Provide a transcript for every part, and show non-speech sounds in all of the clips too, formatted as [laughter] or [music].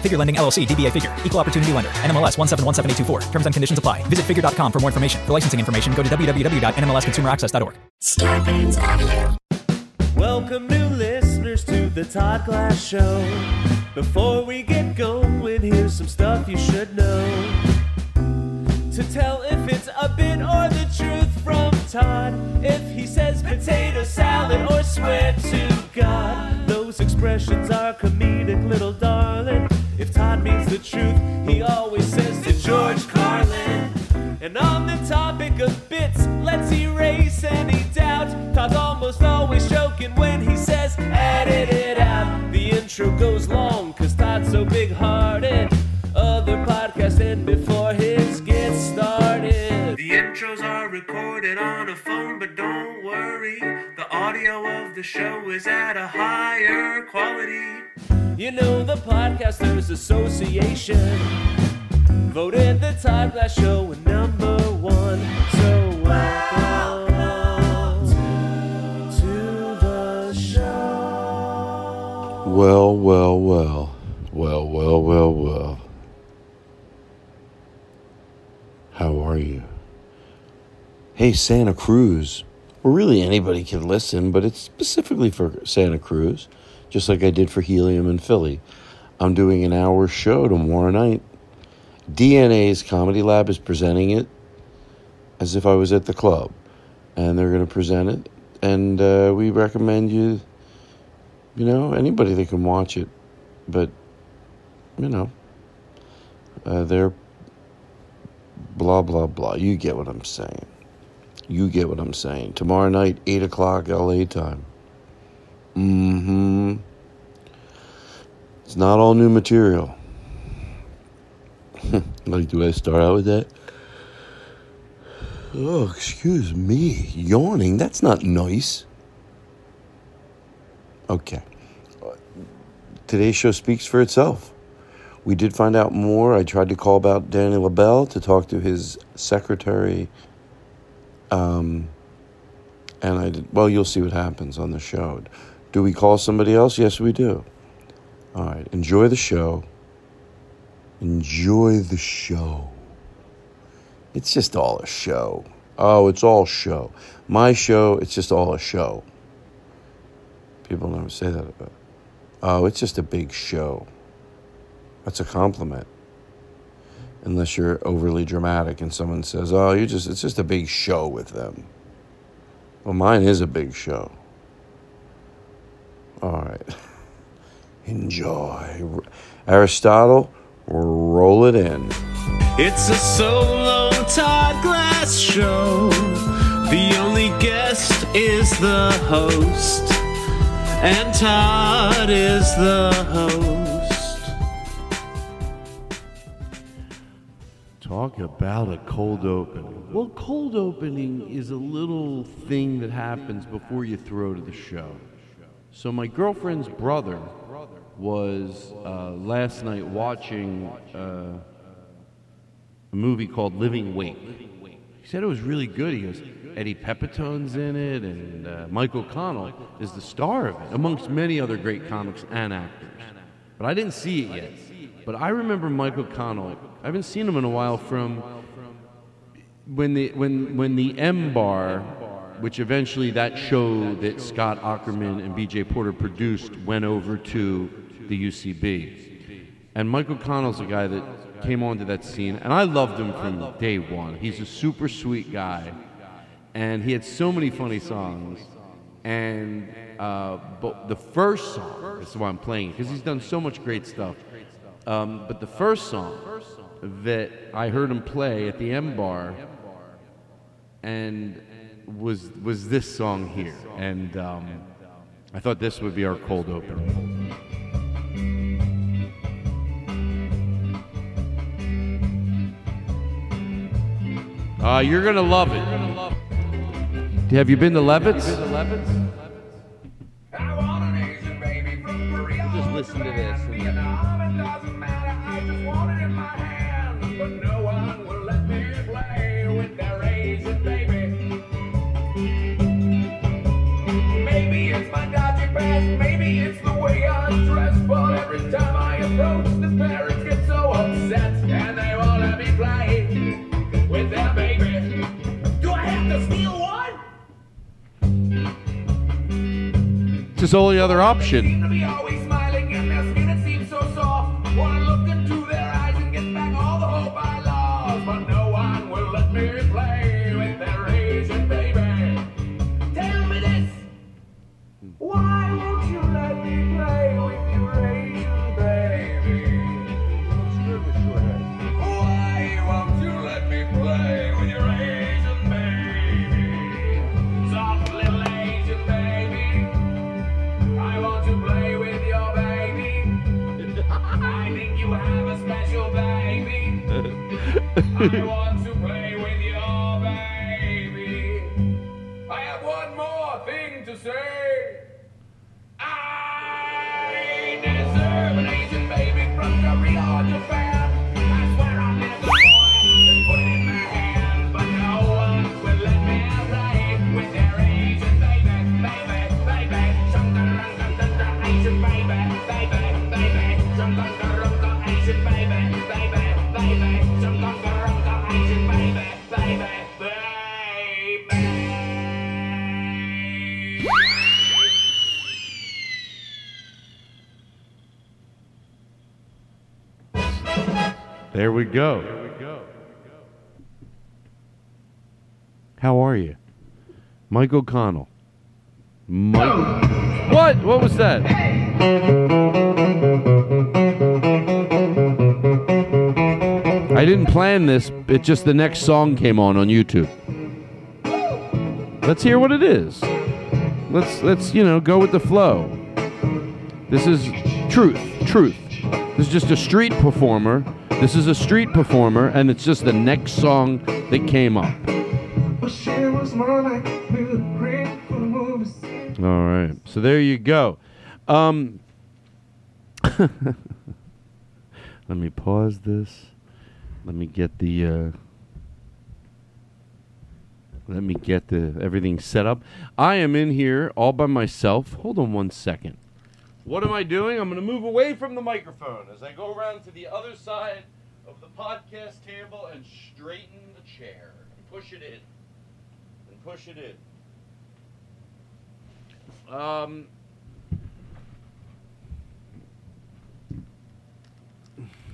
Figure Lending LLC, DBA Figure, Equal Opportunity Lender, NMLS 1717824. Terms and conditions apply. Visit figure.com for more information. For licensing information, go to www.nmlsconsumeraccess.org. Welcome new listeners to the Todd Glass Show. Before we get going, here's some stuff you should know. To tell if it's a bit or the truth from Todd. If he says potato salad or swear to God. Those expressions are comedic, little darling. If Todd means the truth, he always says to George Carlin. And on the topic of bits, let's erase any doubt. Todd's almost always joking when he says, edit it out. The intro goes long, cause Todd's so big hearted. Other podcasts end before his gets started. The intros are recorded on a phone, but don't worry. The audio of the show is at a higher quality. You know, the Podcasters Association voted the Todd Glass Show a number one. So welcome to the show. Well, well, well. Well, well, well, well. How are you? Hey, Santa Cruz. Well, really, anybody can listen, but it's specifically for Santa Cruz, just like I did for Helium in Philly. I'm doing an hour show tomorrow night. DNA's Comedy Lab is presenting it as if I was at the club, and they're going to present it. And uh, we recommend you, you know, anybody that can watch it, but you know, uh, they're blah blah blah. You get what I'm saying. You get what I'm saying. Tomorrow night, eight o'clock LA time. Mm-hmm. It's not all new material. [laughs] like, do I start out with that? Oh, excuse me. Yawning. That's not nice. Okay. Today's show speaks for itself. We did find out more. I tried to call about Danny LaBelle to talk to his secretary. Um, and I did, well, you'll see what happens on the show. Do we call somebody else? Yes, we do. All right. Enjoy the show. Enjoy the show. It's just all a show. Oh, it's all show. My show, it's just all a show. People never say that about. Oh, it's just a big show. That's a compliment. Unless you're overly dramatic and someone says, "Oh, you just it's just a big show with them." Well, mine is a big show. All right. [laughs] Enjoy. Aristotle, roll it in. It's a solo Todd Glass show. The only guest is the host, and Todd is the host. Talk about a cold opening. Well, cold opening is a little thing that happens before you throw to the show. So, my girlfriend's brother was uh, last night watching uh, a movie called Living Wait. he said it was really good. He goes, Eddie Pepitone's in it, and uh, Michael Connell is the star of it, amongst many other great comics and actors. But I didn't see it yet. But I remember Michael Connell. I haven't seen him in a while from when the when when the M Bar, which eventually that show that Scott Aukerman and B.J. Porter produced, went over to the UCB, and Michael Connell's a guy that came onto that scene, and I loved him from day one. He's a super sweet guy, and he had so many funny songs. And uh, but the first song is why I'm playing because he's done so much great stuff. Um, but the first song that I heard him play at the M Bar and was was this song here, and um, I thought this would be our cold open. Uh, you're gonna love it. Have you been to Levitt's? Just listen to this. It's his only other option. [laughs] I want go. How are you? Michael Connell. Mike. What? What was that? I didn't plan this. It just the next song came on on YouTube. Let's hear what it is. Let's let's you know go with the flow. This is truth, truth. This is just a street performer. This is a street performer, and it's just the next song that came up. All right. So there you go. Um, [laughs] let me pause this. Let me get the. Uh, let me get the everything set up. I am in here all by myself. Hold on one second. What am I doing? I'm going to move away from the microphone as I go around to the other side of the podcast table and straighten the chair and push it in. And push it in. Um,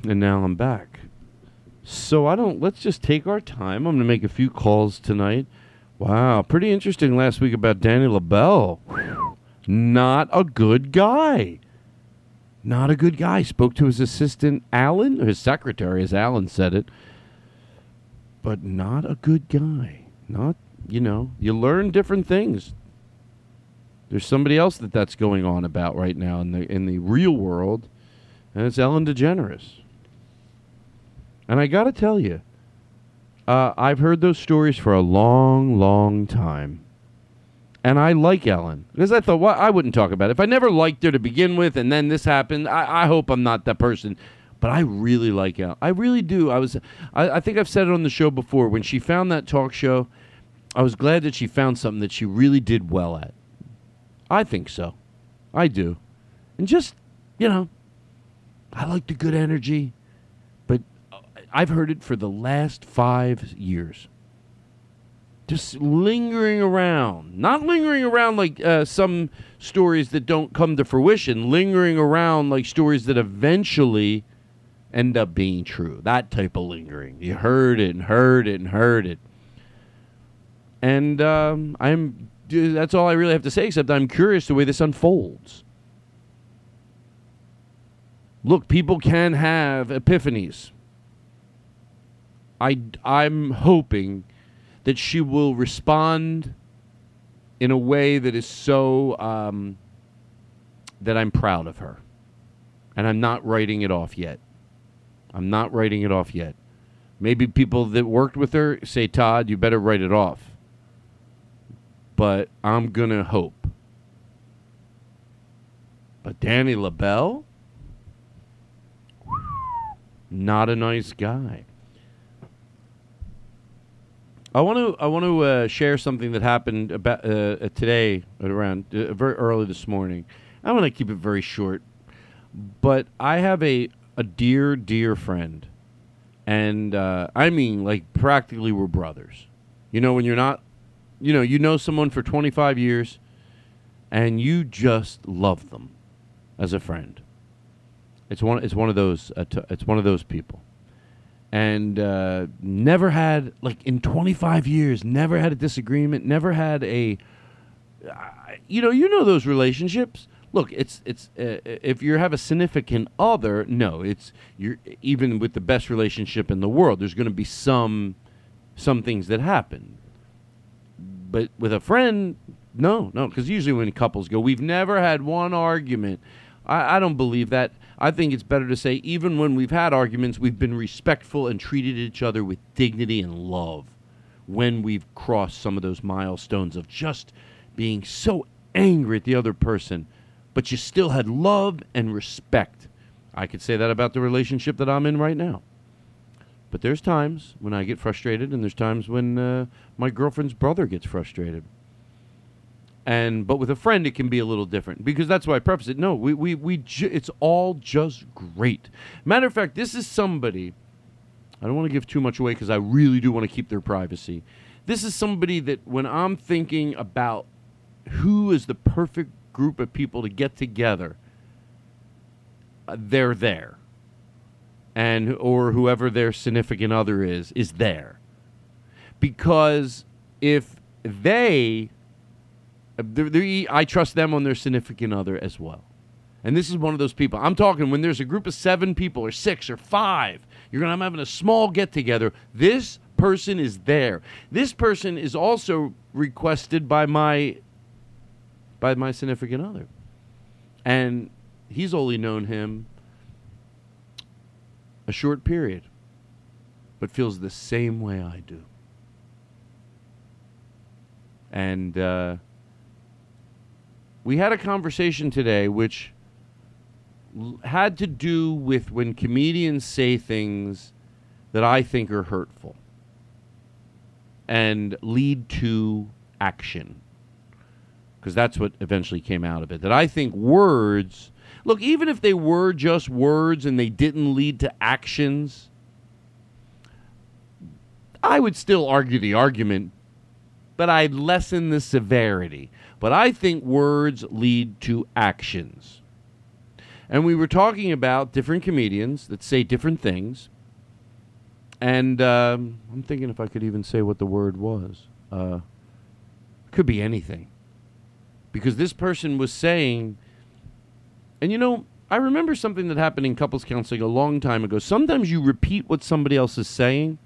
and now I'm back. So I don't. Let's just take our time. I'm going to make a few calls tonight. Wow, pretty interesting last week about Danny LaBelle. Whew. Not a good guy. Not a good guy. Spoke to his assistant Alan, or his secretary, as Alan said it. But not a good guy. Not, you know, you learn different things. There's somebody else that that's going on about right now in the in the real world, and it's Ellen DeGeneres. And I got to tell you, uh, I've heard those stories for a long, long time. And I like Ellen because I thought, well, I wouldn't talk about it. If I never liked her to begin with and then this happened, I, I hope I'm not that person. But I really like Al. I really do. I was. I, I think I've said it on the show before. When she found that talk show, I was glad that she found something that she really did well at. I think so. I do. And just, you know, I like the good energy, but I've heard it for the last five years. Just lingering around. Not lingering around like uh, some stories that don't come to fruition, lingering around like stories that eventually end up being true. That type of lingering. You heard it and heard it and heard it. And um, I'm that's all I really have to say, except I'm curious the way this unfolds. Look, people can have epiphanies. I, I'm hoping that she will respond in a way that is so um, that I'm proud of her. And I'm not writing it off yet. I'm not writing it off yet. Maybe people that worked with her say, Todd, you better write it off but I'm going to hope. But Danny LaBelle, not a nice guy. I want to I want to uh, share something that happened about uh, uh, today around uh, very early this morning. I want to keep it very short, but I have a a dear dear friend, and uh, I mean like practically we're brothers. You know when you're not you know, you know someone for 25 years and you just love them as a friend. It's one it's one of those uh, t- it's one of those people. And uh, never had like in 25 years, never had a disagreement, never had a uh, you know, you know those relationships. Look, it's it's uh, if you have a significant other, no, it's you're even with the best relationship in the world, there's going to be some some things that happen but with a friend, no, no, because usually when couples go, we've never had one argument. I, I don't believe that. I think it's better to say, even when we've had arguments, we've been respectful and treated each other with dignity and love when we've crossed some of those milestones of just being so angry at the other person, but you still had love and respect. I could say that about the relationship that I'm in right now. But there's times when I get frustrated, and there's times when uh, my girlfriend's brother gets frustrated. And but with a friend, it can be a little different because that's why I preface it. No, we we we ju- it's all just great. Matter of fact, this is somebody. I don't want to give too much away because I really do want to keep their privacy. This is somebody that when I'm thinking about who is the perfect group of people to get together, uh, they're there and or whoever their significant other is is there because if they they're, they're, i trust them on their significant other as well. And this is one of those people. I'm talking when there's a group of seven people or six or five you're gonna I'm having a small get together. This person is there. This person is also requested by my by my significant other. And he's only known him a short period, but feels the same way I do. And uh, we had a conversation today which had to do with when comedians say things that I think are hurtful and lead to action. Because that's what eventually came out of it. That I think words Look, even if they were just words and they didn't lead to actions, I would still argue the argument, but I'd lessen the severity. But I think words lead to actions. And we were talking about different comedians that say different things. And um, I'm thinking if I could even say what the word was. Uh, could be anything. Because this person was saying and you know, I remember something that happened in couples counseling a long time ago. Sometimes you repeat what somebody else is saying,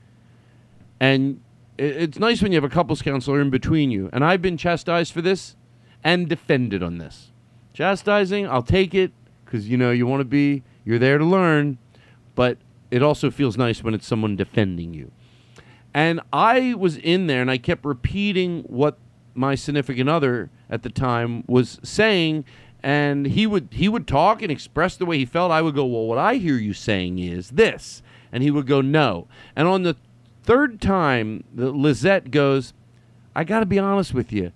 and it's nice when you have a couples counselor in between you. And I've been chastised for this and defended on this. Chastising, I'll take it because you know you want to be, you're there to learn, but it also feels nice when it's someone defending you. And I was in there and I kept repeating what my significant other at the time was saying and he would he would talk and express the way he felt. I would go, "Well, what I hear you saying is this," and he would go, "No." And on the third time, the Lizette goes, "I got to be honest with you.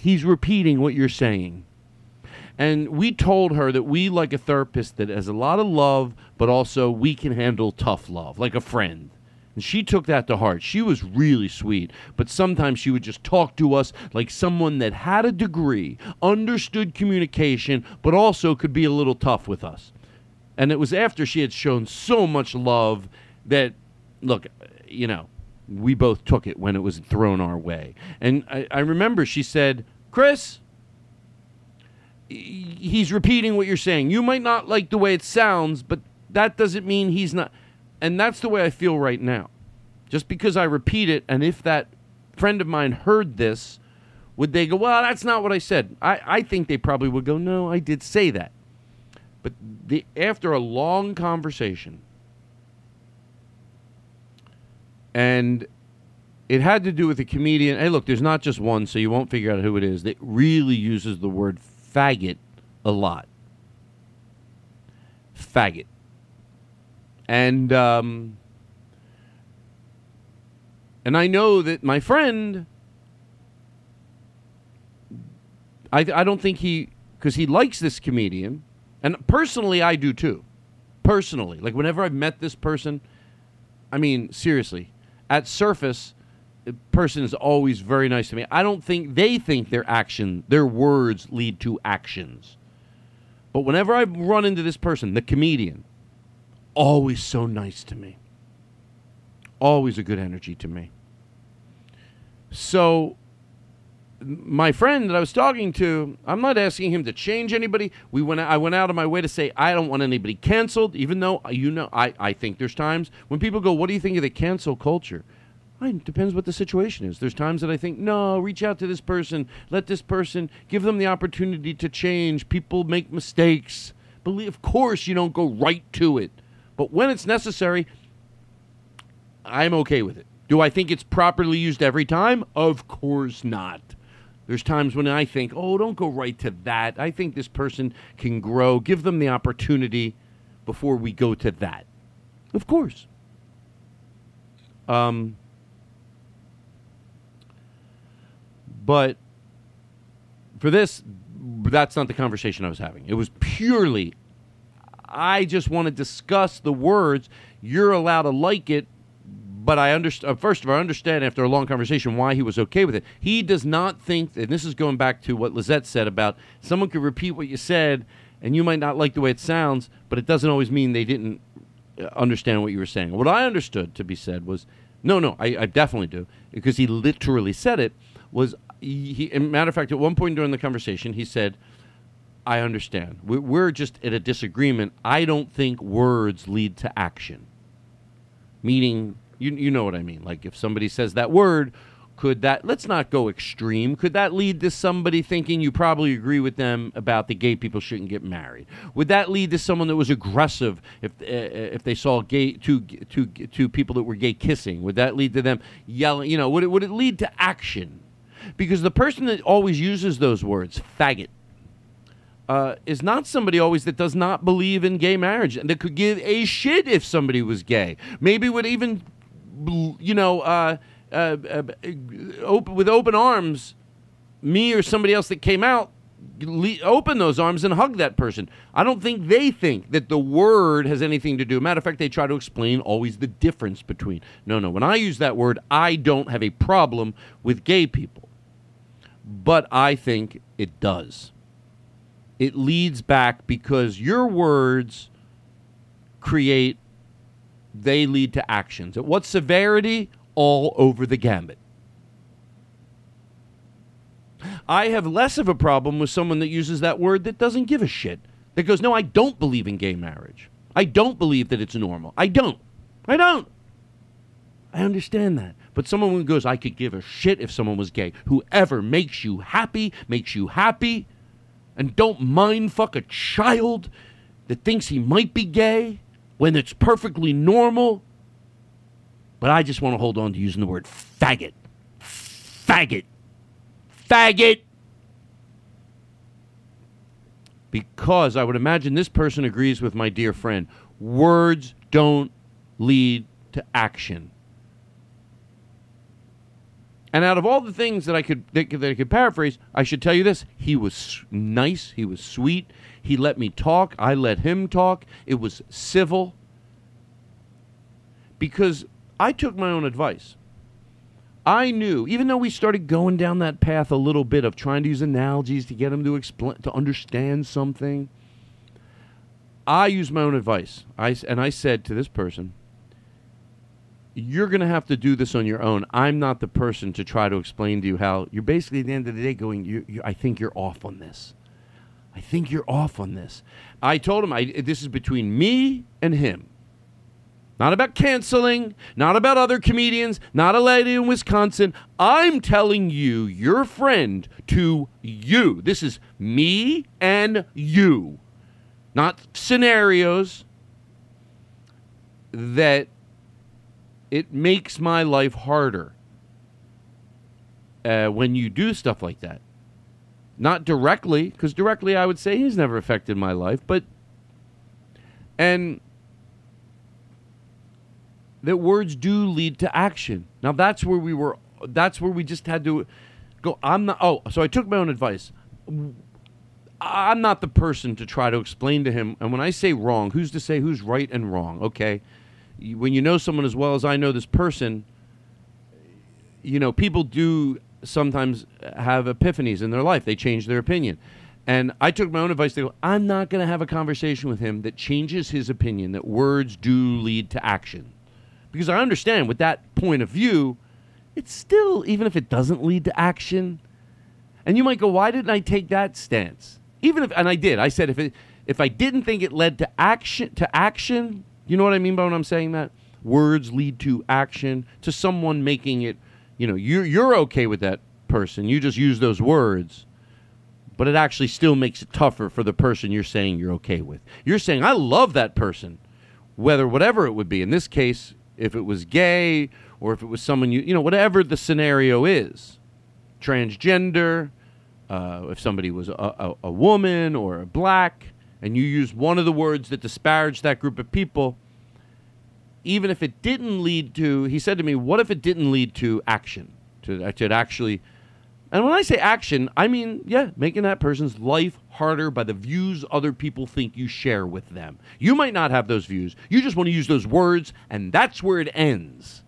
He's repeating what you're saying." And we told her that we like a therapist that has a lot of love, but also we can handle tough love, like a friend. And she took that to heart. She was really sweet, but sometimes she would just talk to us like someone that had a degree, understood communication, but also could be a little tough with us. And it was after she had shown so much love that, look, you know, we both took it when it was thrown our way. And I, I remember she said, Chris, he's repeating what you're saying. You might not like the way it sounds, but that doesn't mean he's not. And that's the way I feel right now. Just because I repeat it, and if that friend of mine heard this, would they go, well, that's not what I said? I, I think they probably would go, no, I did say that. But the, after a long conversation, and it had to do with a comedian. Hey, look, there's not just one, so you won't figure out who it is that really uses the word faggot a lot. Faggot. And um, and I know that my friend I I don't think he cuz he likes this comedian and personally I do too. Personally, like whenever I've met this person, I mean, seriously, at surface the person is always very nice to me. I don't think they think their action, their words lead to actions. But whenever I run into this person, the comedian, always so nice to me. Always a good energy to me. So my friend that I was talking to, I'm not asking him to change anybody. We went I went out of my way to say I don't want anybody canceled, even though uh, you know I, I think there's times when people go, What do you think of the cancel culture? It depends what the situation is. There's times that I think, no, reach out to this person, let this person, give them the opportunity to change. People make mistakes. Believe, of course, you don't go right to it. But when it's necessary, I'm okay with it. Do I think it's properly used every time? Of course not. There's times when I think, oh, don't go right to that. I think this person can grow. Give them the opportunity before we go to that. Of course. Um, but for this, that's not the conversation I was having. It was purely, I just want to discuss the words. You're allowed to like it, but I understand. First of all, I understand after a long conversation why he was okay with it. He does not think, and this is going back to what Lizette said about someone could repeat what you said, and you might not like the way it sounds, but it doesn't always mean they didn't uh, understand what you were saying. What I understood to be said was, no, no, I, I definitely do, because he literally said it. Was he? he matter of fact, at one point during the conversation, he said. I understand. We're just at a disagreement. I don't think words lead to action. Meaning, you, you know what I mean. Like if somebody says that word, could that, let's not go extreme, could that lead to somebody thinking you probably agree with them about the gay people shouldn't get married? Would that lead to someone that was aggressive if, uh, if they saw gay, two, two, two people that were gay kissing? Would that lead to them yelling? You know, would it, would it lead to action? Because the person that always uses those words, faggot, uh, is not somebody always that does not believe in gay marriage and that could give a shit if somebody was gay. Maybe would even, you know, uh, uh, uh, open, with open arms, me or somebody else that came out, le- open those arms and hug that person. I don't think they think that the word has anything to do. Matter of fact, they try to explain always the difference between. No, no. When I use that word, I don't have a problem with gay people, but I think it does it leads back because your words create they lead to actions. At what severity? All over the gambit. I have less of a problem with someone that uses that word that doesn't give a shit that goes no i don't believe in gay marriage. I don't believe that it's normal. I don't. I don't. I understand that. But someone who goes i could give a shit if someone was gay. Whoever makes you happy makes you happy. And don't mind fuck a child that thinks he might be gay when it's perfectly normal. But I just want to hold on to using the word faggot. Faggot. Faggot. because I would imagine this person agrees with my dear friend. Words don't lead to action. And out of all the things that I could that, that I could paraphrase, I should tell you this: he was nice, he was sweet, he let me talk, I let him talk. It was civil because I took my own advice. I knew, even though we started going down that path a little bit of trying to use analogies to get him to explain to understand something, I used my own advice. I and I said to this person, "You're going to have to do this on your own. I'm not the person to try to explain to you how you're basically at the end of the day going. You, you, I think you're off on this. I think you're off on this." I told him, I, "This is between me and him." Not about canceling, not about other comedians, not a lady in Wisconsin. I'm telling you, your friend, to you. This is me and you. Not scenarios that it makes my life harder uh, when you do stuff like that. Not directly, because directly I would say he's never affected my life, but. And that words do lead to action. Now that's where we were. That's where we just had to go. I'm not. Oh, so I took my own advice. I'm not the person to try to explain to him. And when I say wrong, who's to say who's right and wrong? Okay, when you know someone as well as I know this person, you know people do sometimes have epiphanies in their life. They change their opinion. And I took my own advice go, I'm not going to have a conversation with him that changes his opinion that words do lead to action because I understand with that point of view, it's still even if it doesn't lead to action. And you might go, why didn't I take that stance? Even if, and I did. I said if it, if I didn't think it led to action, to action, you know what I mean by when I'm saying that? Words lead to action to someone making it. You know, you're you're okay with that person. You just use those words, but it actually still makes it tougher for the person you're saying you're okay with. You're saying I love that person, whether whatever it would be. In this case, if it was gay or if it was someone you you know whatever the scenario is, transgender, uh, if somebody was a, a, a woman or a black, and you use one of the words that disparage that group of people, even if it didn't lead to, he said to me, what if it didn't lead to action? To, uh, to actually, and when I say action, I mean, yeah, making that person's life harder by the views other people think you share with them. You might not have those views. You just want to use those words, and that's where it ends.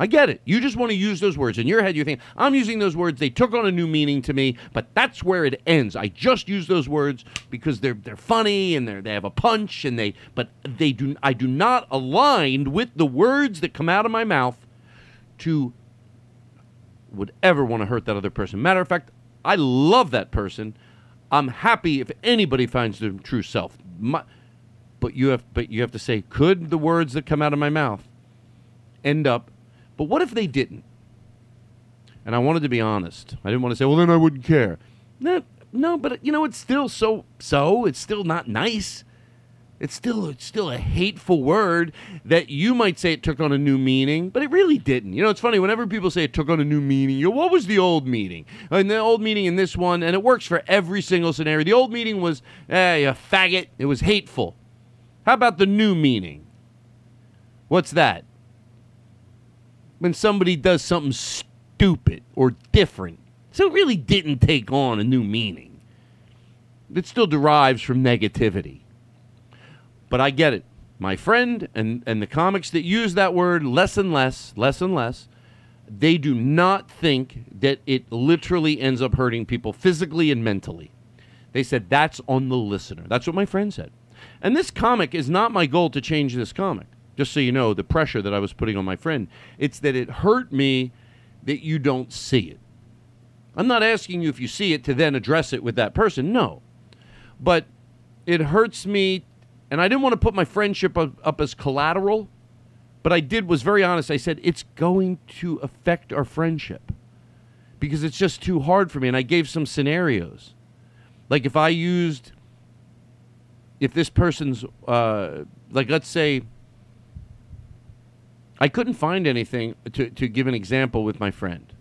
I get it. You just want to use those words. In your head, you think, I'm using those words. They took on a new meaning to me, but that's where it ends. I just use those words because they're they're funny and they they have a punch and they but they do I do not align with the words that come out of my mouth to would ever want to hurt that other person. Matter of fact, I love that person. I'm happy if anybody finds their true self. My, but you have but you have to say, could the words that come out of my mouth end up but what if they didn't? And I wanted to be honest. I didn't want to say, well, then I wouldn't care. No, no, but you know, it's still so so. It's still not nice. It's still it's still a hateful word that you might say it took on a new meaning, but it really didn't. You know, it's funny whenever people say it took on a new meaning. You what was the old meaning? And the old meaning in this one, and it works for every single scenario. The old meaning was, eh, you faggot. It was hateful. How about the new meaning? What's that? When somebody does something stupid or different. So it really didn't take on a new meaning. It still derives from negativity. But I get it. My friend and, and the comics that use that word less and less, less and less, they do not think that it literally ends up hurting people physically and mentally. They said that's on the listener. That's what my friend said. And this comic is not my goal to change this comic just so you know the pressure that I was putting on my friend. It's that it hurt me that you don't see it. I'm not asking you if you see it to then address it with that person. No. But it hurts me, and I didn't want to put my friendship up, up as collateral, but I did, was very honest. I said, it's going to affect our friendship because it's just too hard for me. And I gave some scenarios. Like if I used, if this person's, uh, like let's say, I couldn't find anything to, to give an example with my friend.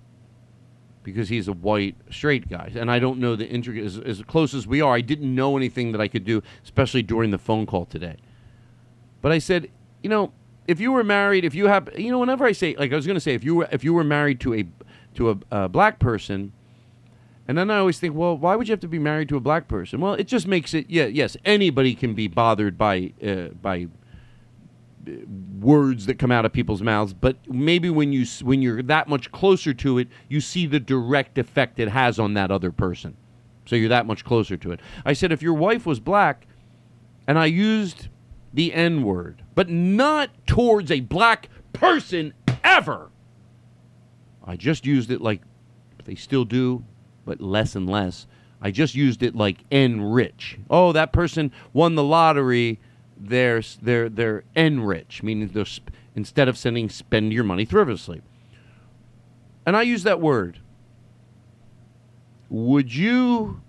because he's a white straight guy, and I don't know the intricate as, as close as we are. I didn't know anything that I could do, especially during the phone call today. But I said, you know, if you were married, if you have, you know, whenever I say, like I was going to say, if you were if you were married to a to a, a black person, and then I always think, well, why would you have to be married to a black person? Well, it just makes it, yeah, yes, anybody can be bothered by uh, by words that come out of people's mouths, but maybe when you when you're that much closer to it, you see the direct effect it has on that other person. So you're that much closer to it. I said if your wife was black, and I used the N word, but not towards a black person ever. I just used it like they still do, but less and less. I just used it like N rich. Oh, that person won the lottery. They're they're they're enrich, meaning they're sp- instead of sending spend your money frivolously. And I use that word. Would you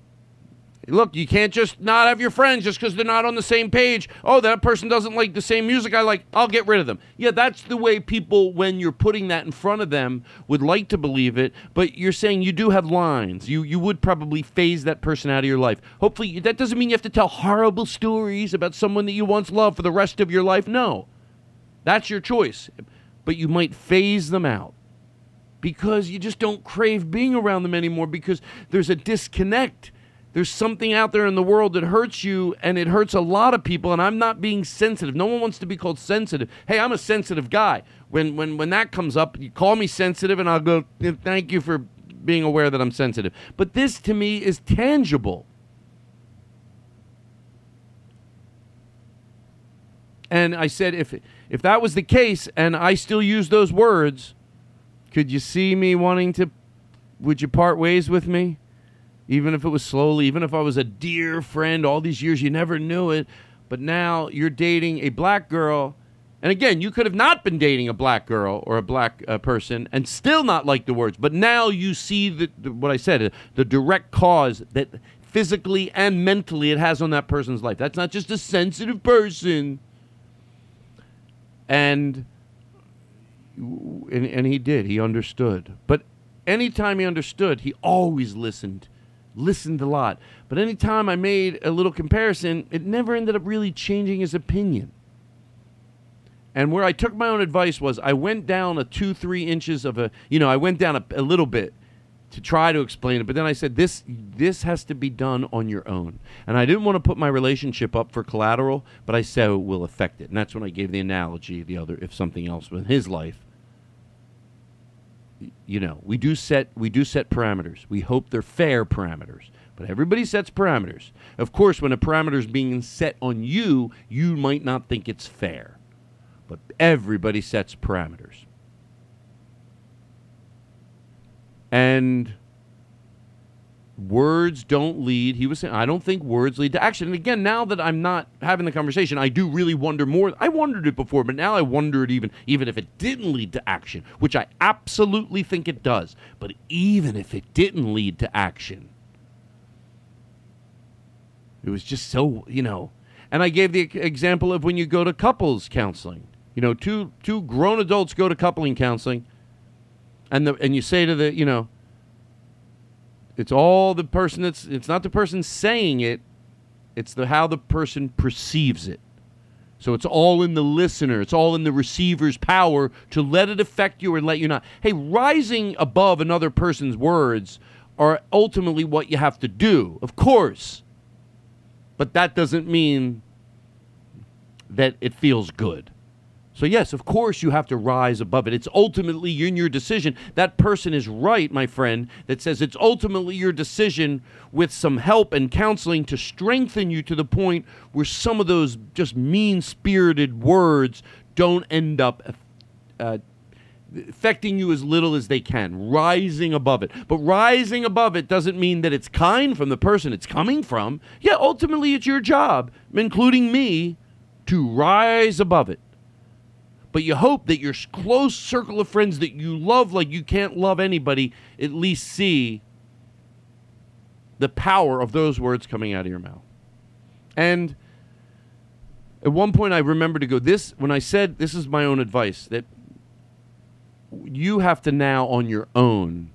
Look, you can't just not have your friends just because they're not on the same page. Oh, that person doesn't like the same music I like. I'll get rid of them. Yeah, that's the way people, when you're putting that in front of them, would like to believe it. But you're saying you do have lines. You you would probably phase that person out of your life. Hopefully, that doesn't mean you have to tell horrible stories about someone that you once loved for the rest of your life. No, that's your choice. But you might phase them out because you just don't crave being around them anymore because there's a disconnect. There's something out there in the world that hurts you and it hurts a lot of people and I'm not being sensitive. No one wants to be called sensitive. Hey, I'm a sensitive guy. When when when that comes up, you call me sensitive and I'll go thank you for being aware that I'm sensitive. But this to me is tangible. And I said if if that was the case and I still use those words, could you see me wanting to would you part ways with me? Even if it was slowly, even if I was a dear friend all these years you never knew it, but now you're dating a black girl and again, you could have not been dating a black girl or a black uh, person and still not like the words, but now you see the, the what I said, the direct cause that physically and mentally it has on that person's life. That's not just a sensitive person. And and, and he did. He understood. But anytime he understood, he always listened. Listened a lot. But anytime I made a little comparison, it never ended up really changing his opinion. And where I took my own advice was I went down a two, three inches of a, you know, I went down a, a little bit to try to explain it. But then I said, this, this has to be done on your own. And I didn't want to put my relationship up for collateral, but I said it will affect it. And that's when I gave the analogy, the other, if something else in his life you know, we do set we do set parameters. We hope they're fair parameters. But everybody sets parameters. Of course, when a parameter is being set on you, you might not think it's fair. But everybody sets parameters. And words don't lead he was saying i don't think words lead to action. And again now that i'm not having the conversation i do really wonder more. I wondered it before but now i wonder it even even if it didn't lead to action which i absolutely think it does. But even if it didn't lead to action it was just so you know. And i gave the example of when you go to couples counseling. You know two two grown adults go to coupling counseling and the and you say to the you know it's all the person that's it's not the person saying it, it's the how the person perceives it. So it's all in the listener, it's all in the receiver's power to let it affect you or let you not. Hey, rising above another person's words are ultimately what you have to do, of course. But that doesn't mean that it feels good. So, yes, of course, you have to rise above it. It's ultimately in your decision. That person is right, my friend, that says it's ultimately your decision with some help and counseling to strengthen you to the point where some of those just mean spirited words don't end up uh, affecting you as little as they can, rising above it. But rising above it doesn't mean that it's kind from the person it's coming from. Yeah, ultimately, it's your job, including me, to rise above it but you hope that your close circle of friends that you love like you can't love anybody at least see the power of those words coming out of your mouth. And at one point I remember to go this when I said this is my own advice that you have to now on your own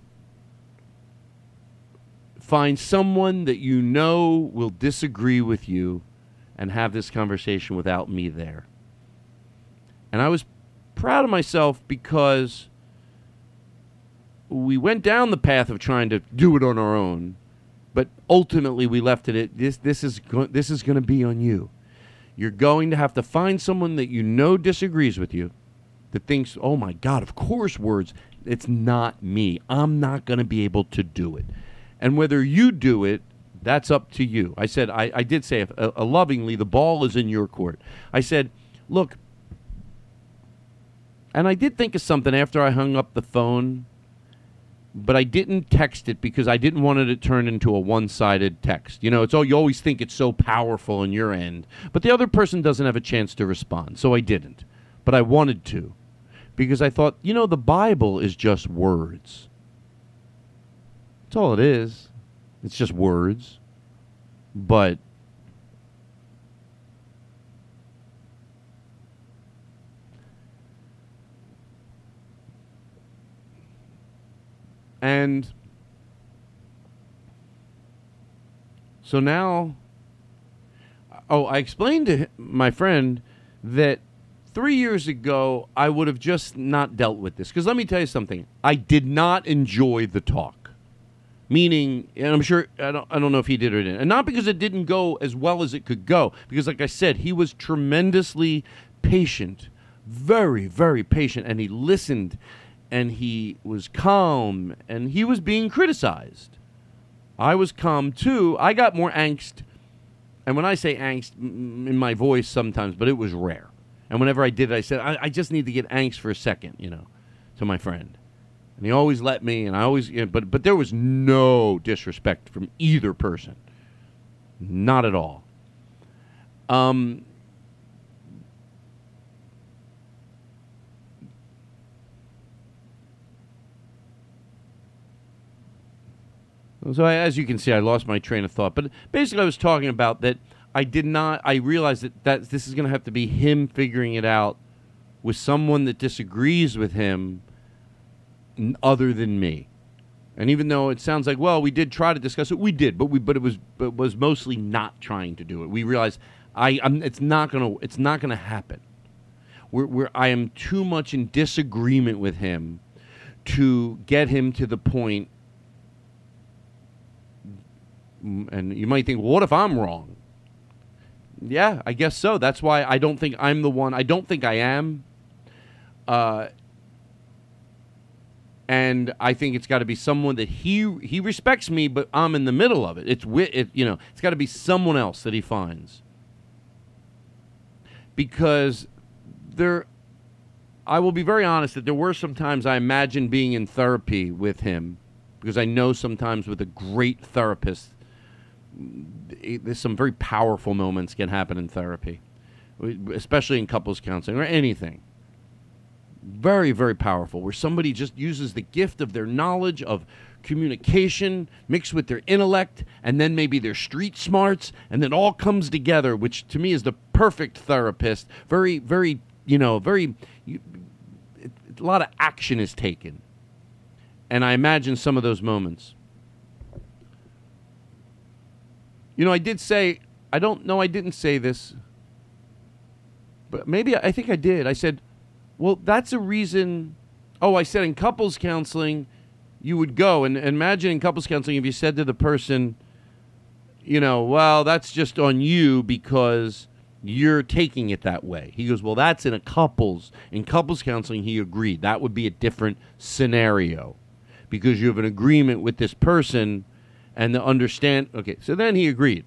find someone that you know will disagree with you and have this conversation without me there. And I was proud of myself because we went down the path of trying to do it on our own, but ultimately we left it at this this is go- this is going to be on you. You're going to have to find someone that you know disagrees with you that thinks, "Oh my god, of course words, it's not me. I'm not going to be able to do it." And whether you do it, that's up to you. I said I, I did say uh, uh, lovingly the ball is in your court. I said, "Look, and I did think of something after I hung up the phone, but I didn't text it because I didn't want it to turn into a one-sided text. You know, it's all you always think it's so powerful on your end, but the other person doesn't have a chance to respond. So I didn't. But I wanted to because I thought, you know, the Bible is just words. That's all it is. It's just words. But And so now, oh, I explained to my friend that three years ago I would have just not dealt with this. Because let me tell you something, I did not enjoy the talk. Meaning, and I'm sure I don't, I don't know if he did or didn't, and not because it didn't go as well as it could go. Because, like I said, he was tremendously patient, very, very patient, and he listened, and he was calm, and he was being criticized. I was calm too. I got more angst, and when I say angst, in my voice sometimes, but it was rare. And whenever I did it, I said, I, I just need to get angst for a second, you know, to my friend. And he always let me, and I always, you know, but but there was no disrespect from either person, not at all. Um, So as you can see, I lost my train of thought. But basically, I was talking about that. I did not. I realized that that this is going to have to be him figuring it out with someone that disagrees with him, other than me. And even though it sounds like, well, we did try to discuss it, we did, but we, but it was, but was mostly not trying to do it. We realized, I, I'm, it's not gonna, it's not gonna happen. We're, we're, I am too much in disagreement with him to get him to the point and you might think, well, what if I'm wrong? Yeah, I guess so. That's why I don't think I'm the one. I don't think I am. Uh, and I think it's got to be someone that he he respects me, but I'm in the middle of it. It's it, you know, it's got to be someone else that he finds because there. I will be very honest that there were some times I imagined being in therapy with him because I know sometimes with a great therapist there's some very powerful moments can happen in therapy, especially in couples counseling or anything. Very, very powerful, where somebody just uses the gift of their knowledge of communication mixed with their intellect and then maybe their street smarts, and then all comes together, which to me is the perfect therapist. Very, very, you know, very, you, it, a lot of action is taken. And I imagine some of those moments. You know, I did say, I don't know, I didn't say this, but maybe I think I did. I said, well, that's a reason. Oh, I said in couples counseling, you would go. And, and imagine in couples counseling, if you said to the person, you know, well, that's just on you because you're taking it that way. He goes, well, that's in a couples. In couples counseling, he agreed. That would be a different scenario because you have an agreement with this person and the understand. Okay, so then he agreed.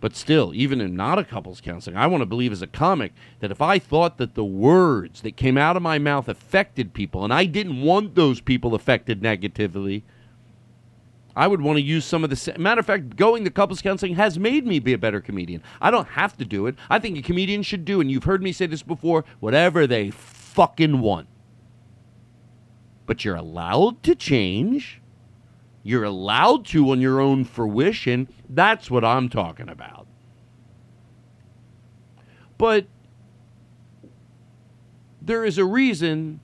But still, even in not a couples counseling, I want to believe as a comic that if I thought that the words that came out of my mouth affected people, and I didn't want those people affected negatively, I would want to use some of the. Matter of fact, going to couples counseling has made me be a better comedian. I don't have to do it. I think a comedian should do, and you've heard me say this before, whatever they fucking want. But you're allowed to change. You're allowed to on your own fruition. That's what I'm talking about. But there is a reason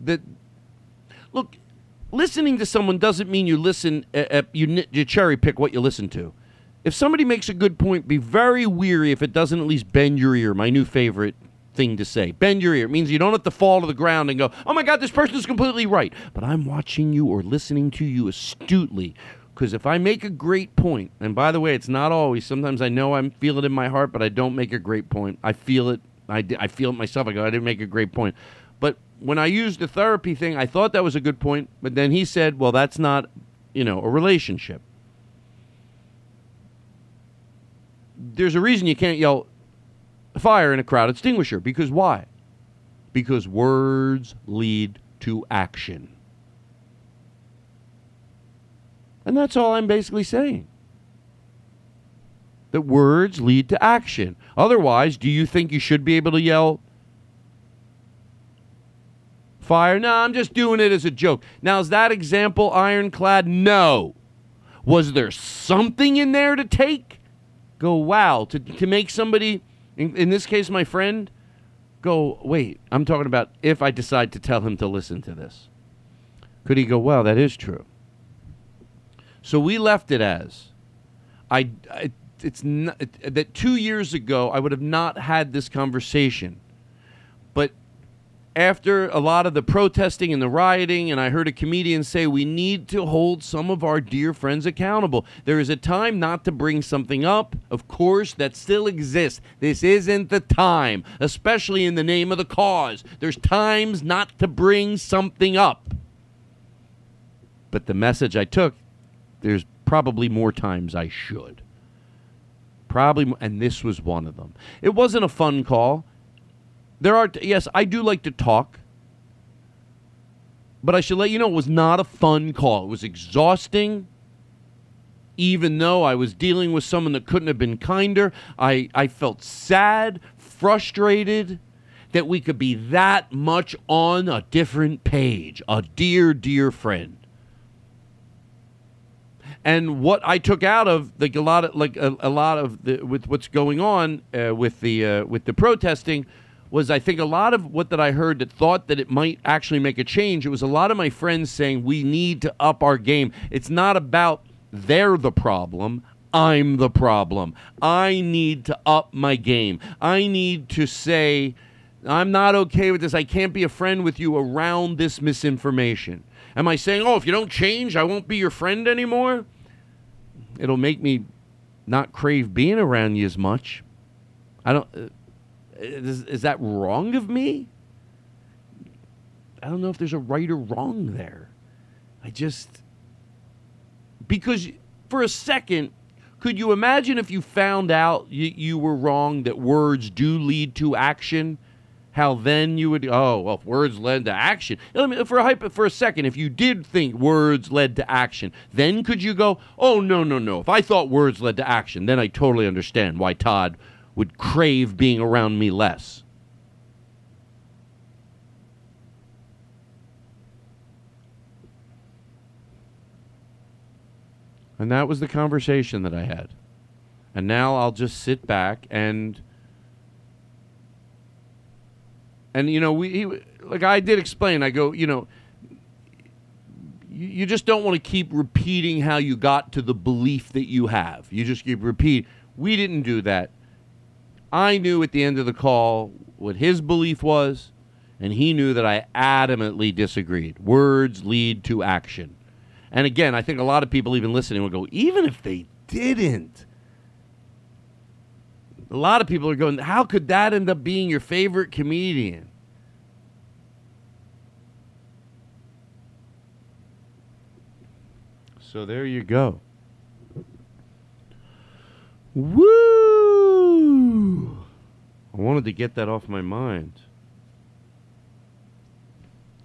that look listening to someone doesn't mean you listen. Uh, uh, you, you cherry pick what you listen to. If somebody makes a good point, be very weary if it doesn't at least bend your ear. My new favorite thing to say. Bend your ear. It means you don't have to fall to the ground and go, oh my God, this person is completely right. But I'm watching you or listening to you astutely. Because if I make a great point, and by the way, it's not always, sometimes I know I feel it in my heart, but I don't make a great point. I feel it. I, I feel it myself. I go, I didn't make a great point. But when I used the therapy thing, I thought that was a good point. But then he said, well, that's not, you know, a relationship. There's a reason you can't yell fire in a crowd extinguisher. Because why? Because words lead to action. And that's all I'm basically saying. That words lead to action. Otherwise, do you think you should be able to yell fire? No, I'm just doing it as a joke. Now, is that example ironclad? No. Was there something in there to take? Go, wow, to, to make somebody, in, in this case, my friend, go, wait, I'm talking about if I decide to tell him to listen to this. Could he go, well, that is true? So we left it as I, I it's not, it, that 2 years ago I would have not had this conversation. But after a lot of the protesting and the rioting and I heard a comedian say we need to hold some of our dear friends accountable. There is a time not to bring something up. Of course, that still exists. This isn't the time, especially in the name of the cause. There's times not to bring something up. But the message I took there's probably more times I should. Probably, and this was one of them. It wasn't a fun call. There are, yes, I do like to talk, but I should let you know it was not a fun call. It was exhausting. Even though I was dealing with someone that couldn't have been kinder, I, I felt sad, frustrated that we could be that much on a different page. A dear, dear friend and what I took out of like a lot of like a, a lot of the with what's going on uh, with the uh, with the protesting was I think a lot of what that I heard that thought that it might actually make a change. It was a lot of my friends saying we need to up our game. It's not about they're the problem. I'm the problem. I need to up my game. I need to say I'm not okay with this. I can't be a friend with you around this misinformation. Am I saying, oh, if you don't change, I won't be your friend anymore? It'll make me not crave being around you as much. I don't. Uh, Is, is that wrong of me? I don't know if there's a right or wrong there. I just. Because for a second, could you imagine if you found out you, you were wrong that words do lead to action? How then you would oh well if words led to action. Let me for a for a second if you did think words led to action, then could you go oh no no no if I thought words led to action then I totally understand why Todd would crave being around me less. And that was the conversation that I had. And now I'll just sit back and and you know we he, like I did explain. I go, you know, you, you just don't want to keep repeating how you got to the belief that you have. You just keep repeat. We didn't do that. I knew at the end of the call what his belief was, and he knew that I adamantly disagreed. Words lead to action. And again, I think a lot of people even listening will go, even if they didn't. A lot of people are going, how could that end up being your favorite comedian? So there you go. Woo! I wanted to get that off my mind.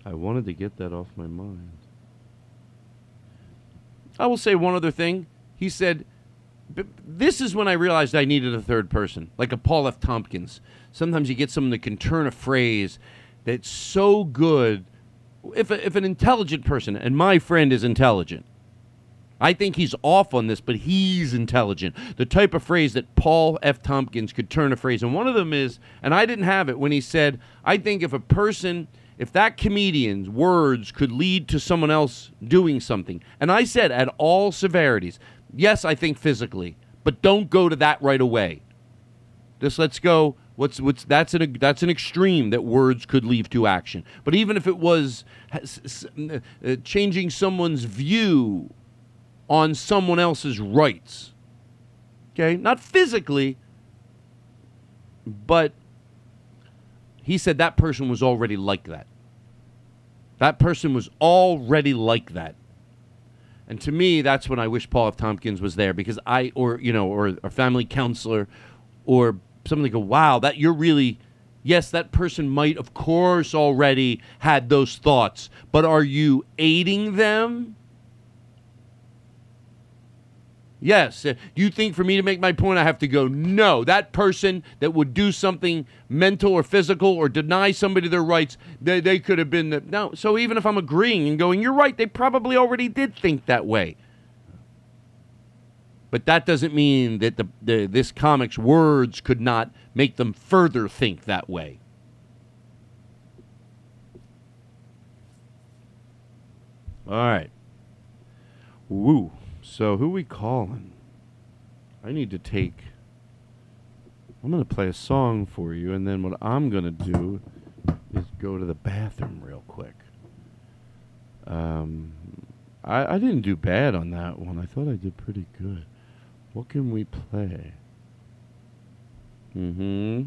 I wanted to get that off my mind. I will say one other thing. He said, This is when I realized I needed a third person, like a Paul F. Tompkins. Sometimes you get someone that can turn a phrase that's so good. If, a, if an intelligent person, and my friend is intelligent, I think he's off on this, but he's intelligent. The type of phrase that Paul F. Tompkins could turn a phrase. And one of them is, and I didn't have it when he said, I think if a person if that comedian's words could lead to someone else doing something, and I said at all severities, yes, I think physically, but don't go to that right away. Just let's go. What's what's that's an that's an extreme that words could lead to action. But even if it was uh, changing someone's view on someone else's rights, okay, not physically, but he said that person was already like that. That person was already like that. And to me, that's when I wish Paul F. Tompkins was there because I, or you know, or a family counselor, or something. Go, wow, that you're really, yes, that person might, of course, already had those thoughts, but are you aiding them? Yes. Uh, Do you think for me to make my point, I have to go, no, that person that would do something mental or physical or deny somebody their rights, they, they could have been the. No. So even if I'm agreeing and going, you're right, they probably already did think that way. But that doesn't mean that the, the this comic's words could not make them further think that way. All right. Woo. So who we calling? I need to take. I'm gonna play a song for you, and then what I'm gonna do is go to the bathroom real quick. Um, I I didn't do bad on that one. I thought I did pretty good. What can we play? Mm-hmm.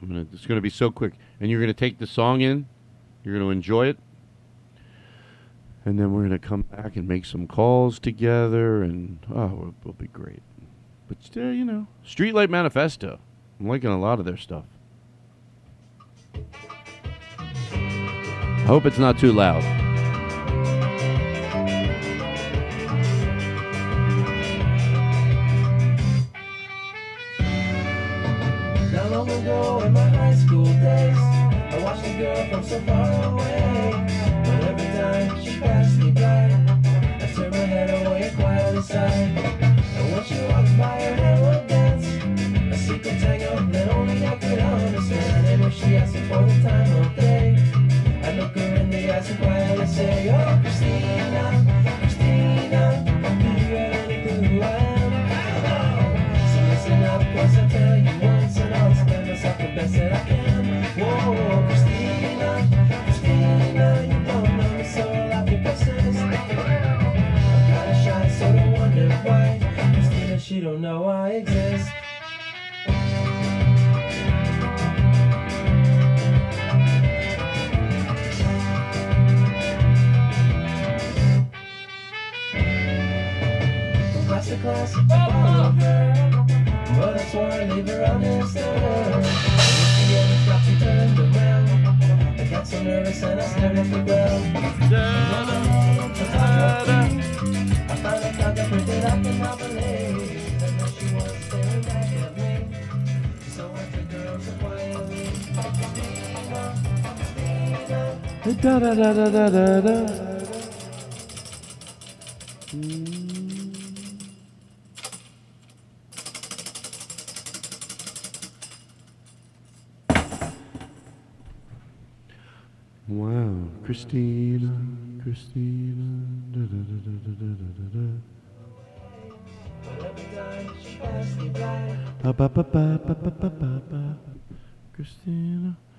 I'm gonna. It's gonna be so quick, and you're gonna take the song in. You're gonna enjoy it and then we're going to come back and make some calls together and oh it'll, it'll be great. But still you know streetlight manifesto. I'm liking a lot of their stuff. I hope it's not too loud. Not long ago in my high school days, I watched a girl from so far away. Passed me by, I turn my head away and quietly sighed. And when she walked by, her hair would dance. A secret tango that only I could understand. And if she asked me for the time of day, I'd look her in the eyes and quietly say, Oh, Christina, Christina, do you have any clue who I am? So listen up, cause I'll tell you once and I'll explain myself the best that I can. Whoa, Christina, Christina, she don't know I exist. Class. But I swore I'd leave her. If she ever stopped, she turned around. I got so nervous and I stared at the ground. I found the print that I could not believe. Da da da da da da da Wow, Christina, Christina. Da, da, da, da, da, da, da, da. Ba, ba, ba, ba, ba, ba, ba, ba. Christina.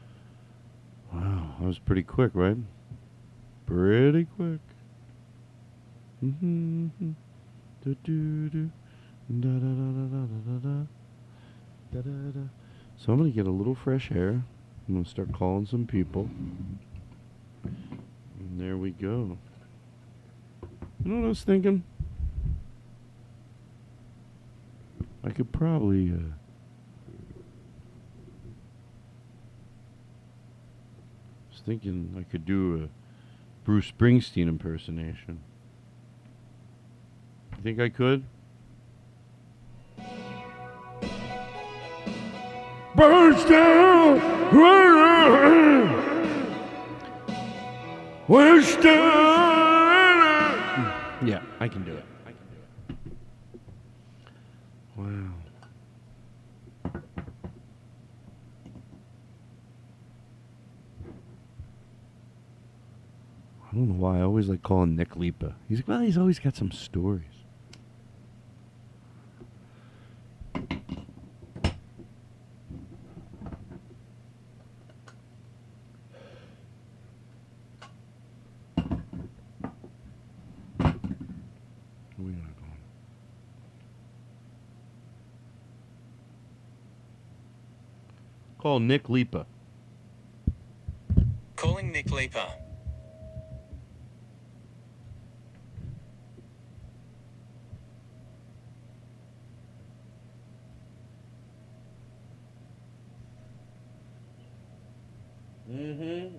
Wow, that was pretty quick, right? Pretty quick. So I'm going to get a little fresh air. I'm going to start calling some people. And there we go. You know what I was thinking? I could probably. Uh, was thinking I could do a Bruce Springsteen impersonation. You think I could? Burns down! Yeah, I can do it. I can do it. Wow. I don't know why. I always like calling Nick Lipa. He's like, well, he's always got some stories. Call Nick Lipa. Calling Nick Leaper. Mm-hmm.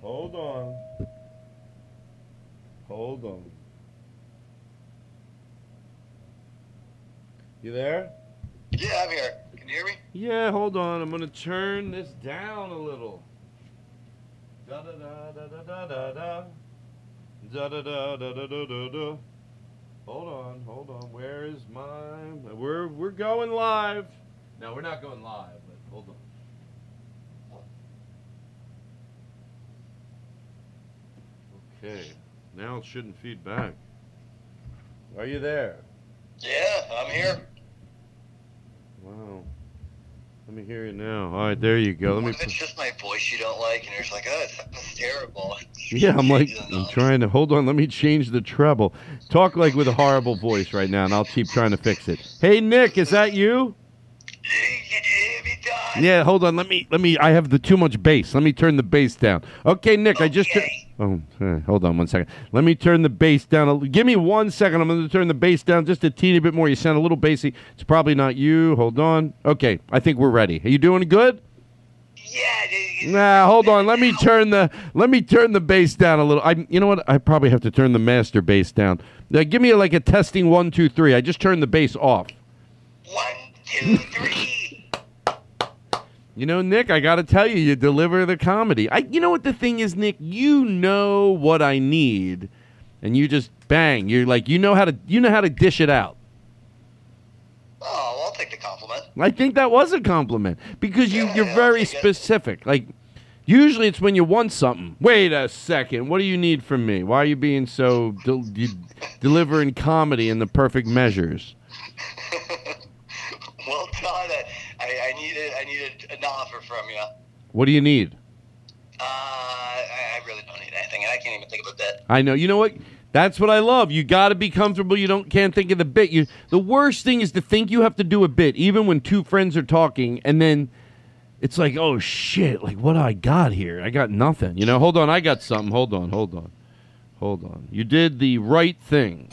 Hold on. Hold on. You there? Yeah, I'm here. Can you hear me? Yeah, hold on. I'm gonna turn this down a little. Da da da da da da da da. Da da da da da da da da. Hold on, hold on. Where is my? We're we're going live. No, we're not going live, but hold on. Okay, now it shouldn't feed back. Are you there? Yeah, I'm here. Wow. Let me hear you now. All right, there you go. Let me. What if it's just my voice you don't like, and you're just like, oh, it sounds terrible. [laughs] Yeah, I'm like, I'm trying to hold on. Let me change the treble. Talk like with a horrible voice right now, and I'll keep trying to fix it. Hey, Nick, is that you? Yeah, hold on. Let me, let me. I have the too much bass. Let me turn the bass down. Okay, Nick, I just. tur- oh, eh, hold on one second. Let me turn the bass down. a Give me one second. I'm going to turn the bass down just a teeny bit more. You sound a little bassy. It's probably not you. Hold on. Okay, I think we're ready. Are you doing good? Yeah. Nah, [laughs] hold on. Let me turn the let me turn the bass down a little. I you know what? I probably have to turn the master bass down. Now, give me like a testing one two three. I just turned the bass off. One two three. You know, Nick, I got to tell you, you deliver the comedy. I, you know what the thing is, Nick? You know what I need, and you just bang. You're like, you know how to, you know how to dish it out. Oh, well, I'll take the compliment. I think that was a compliment because you, you're very specific. Like, usually it's when you want something. Wait a second. What do you need from me? Why are you being so del- you delivering comedy in the perfect measures? [laughs] Well done. I, I, needed, I needed an offer from you. What do you need? Uh, I, I really don't need anything, and I can't even think of a bit. I know. You know what? That's what I love. You got to be comfortable. You don't can't think of the bit. You the worst thing is to think you have to do a bit, even when two friends are talking, and then it's like, oh shit! Like what do I got here? I got nothing. You know. Hold on, I got something. Hold on, hold on, hold on. You did the right thing.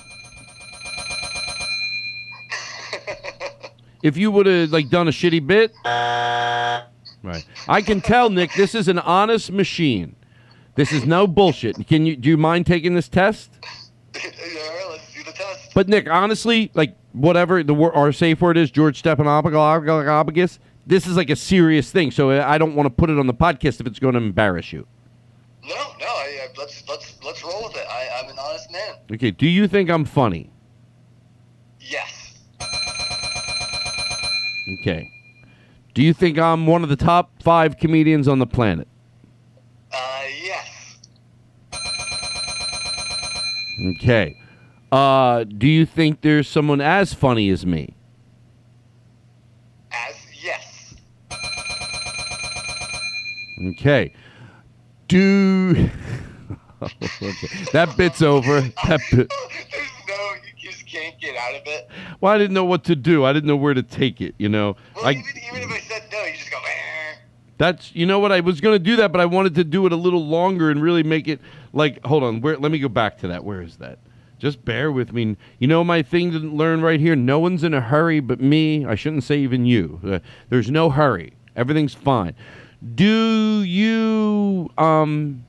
If you would have like done a shitty bit, right? I can tell, Nick. This is an honest machine. This is no bullshit. Can you do you mind taking this test? But Nick, honestly, like whatever the our safe word is, George Stephanopoulos, this is like a serious thing. So I don't want to put it on the podcast if it's going to embarrass you. No, no. I, I, let's let's let's roll with it. I, I'm an honest man. Okay. Do you think I'm funny? Yes. Okay. Do you think I'm one of the top five comedians on the planet? Uh, yes. Okay. Uh, do you think there's someone as funny as me? As yes. Okay. Do [laughs] okay. that bit's over. That bit. [laughs] No, you just can't get out of it. Well, I didn't know what to do. I didn't know where to take it. You know, I Even if I said no, you just go. "Eh." that's you know what I was gonna do that, but I wanted to do it a little longer and really make it like. Hold on, where? Let me go back to that. Where is that? Just bear with me. You know my thing to learn right here. No one's in a hurry but me. I shouldn't say even you. Uh, there's no hurry. Everything's fine. Do you um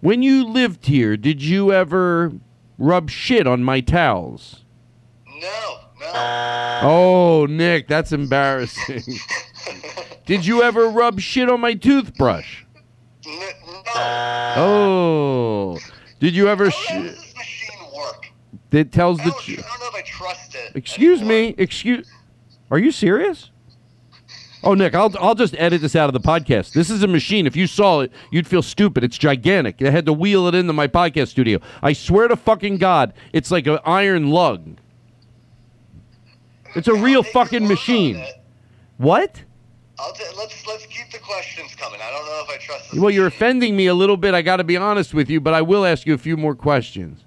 when you lived here, did you ever rub shit on my towels? No, no. Oh, Nick, that's embarrassing. [laughs] did you ever rub shit on my toothbrush? No. Oh. Did you ever sh- This machine work. It tells I the tr- I don't know if I trust it. Excuse me. Excuse Are you serious? Oh, Nick, I'll I'll just edit this out of the podcast. This is a machine. If you saw it, you'd feel stupid. It's gigantic. I had to wheel it into my podcast studio. I swear to fucking God, it's like an iron lug. It's a real fucking machine. What? I'll t- let's let's keep the questions coming. I don't know if I trust this. Well, you're offending me a little bit. I got to be honest with you, but I will ask you a few more questions.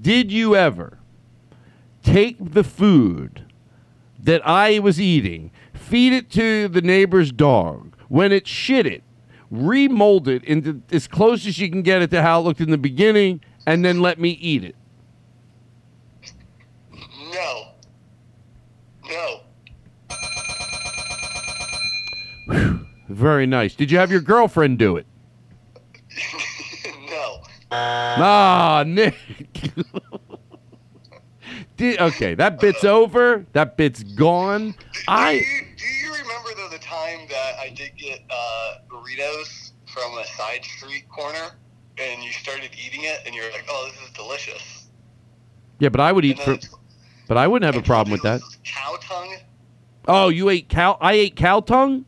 Did you ever take the food that I was eating, feed it to the neighbor's dog, when it shit it, remold it into as close as you can get it to how it looked in the beginning, and then let me eat it? No. No. Very nice. Did you have your girlfriend do it? [laughs] no. Ah, Nick. [laughs] Did, okay, that bit's over. That bit's gone. I. Do you remember though the time that I did get uh, burritos from a side street corner, and you started eating it, and you're like, "Oh, this is delicious." Yeah, but I would eat for. But I wouldn't have a problem with that. Cow tongue. Oh, you ate cow? I ate cow tongue.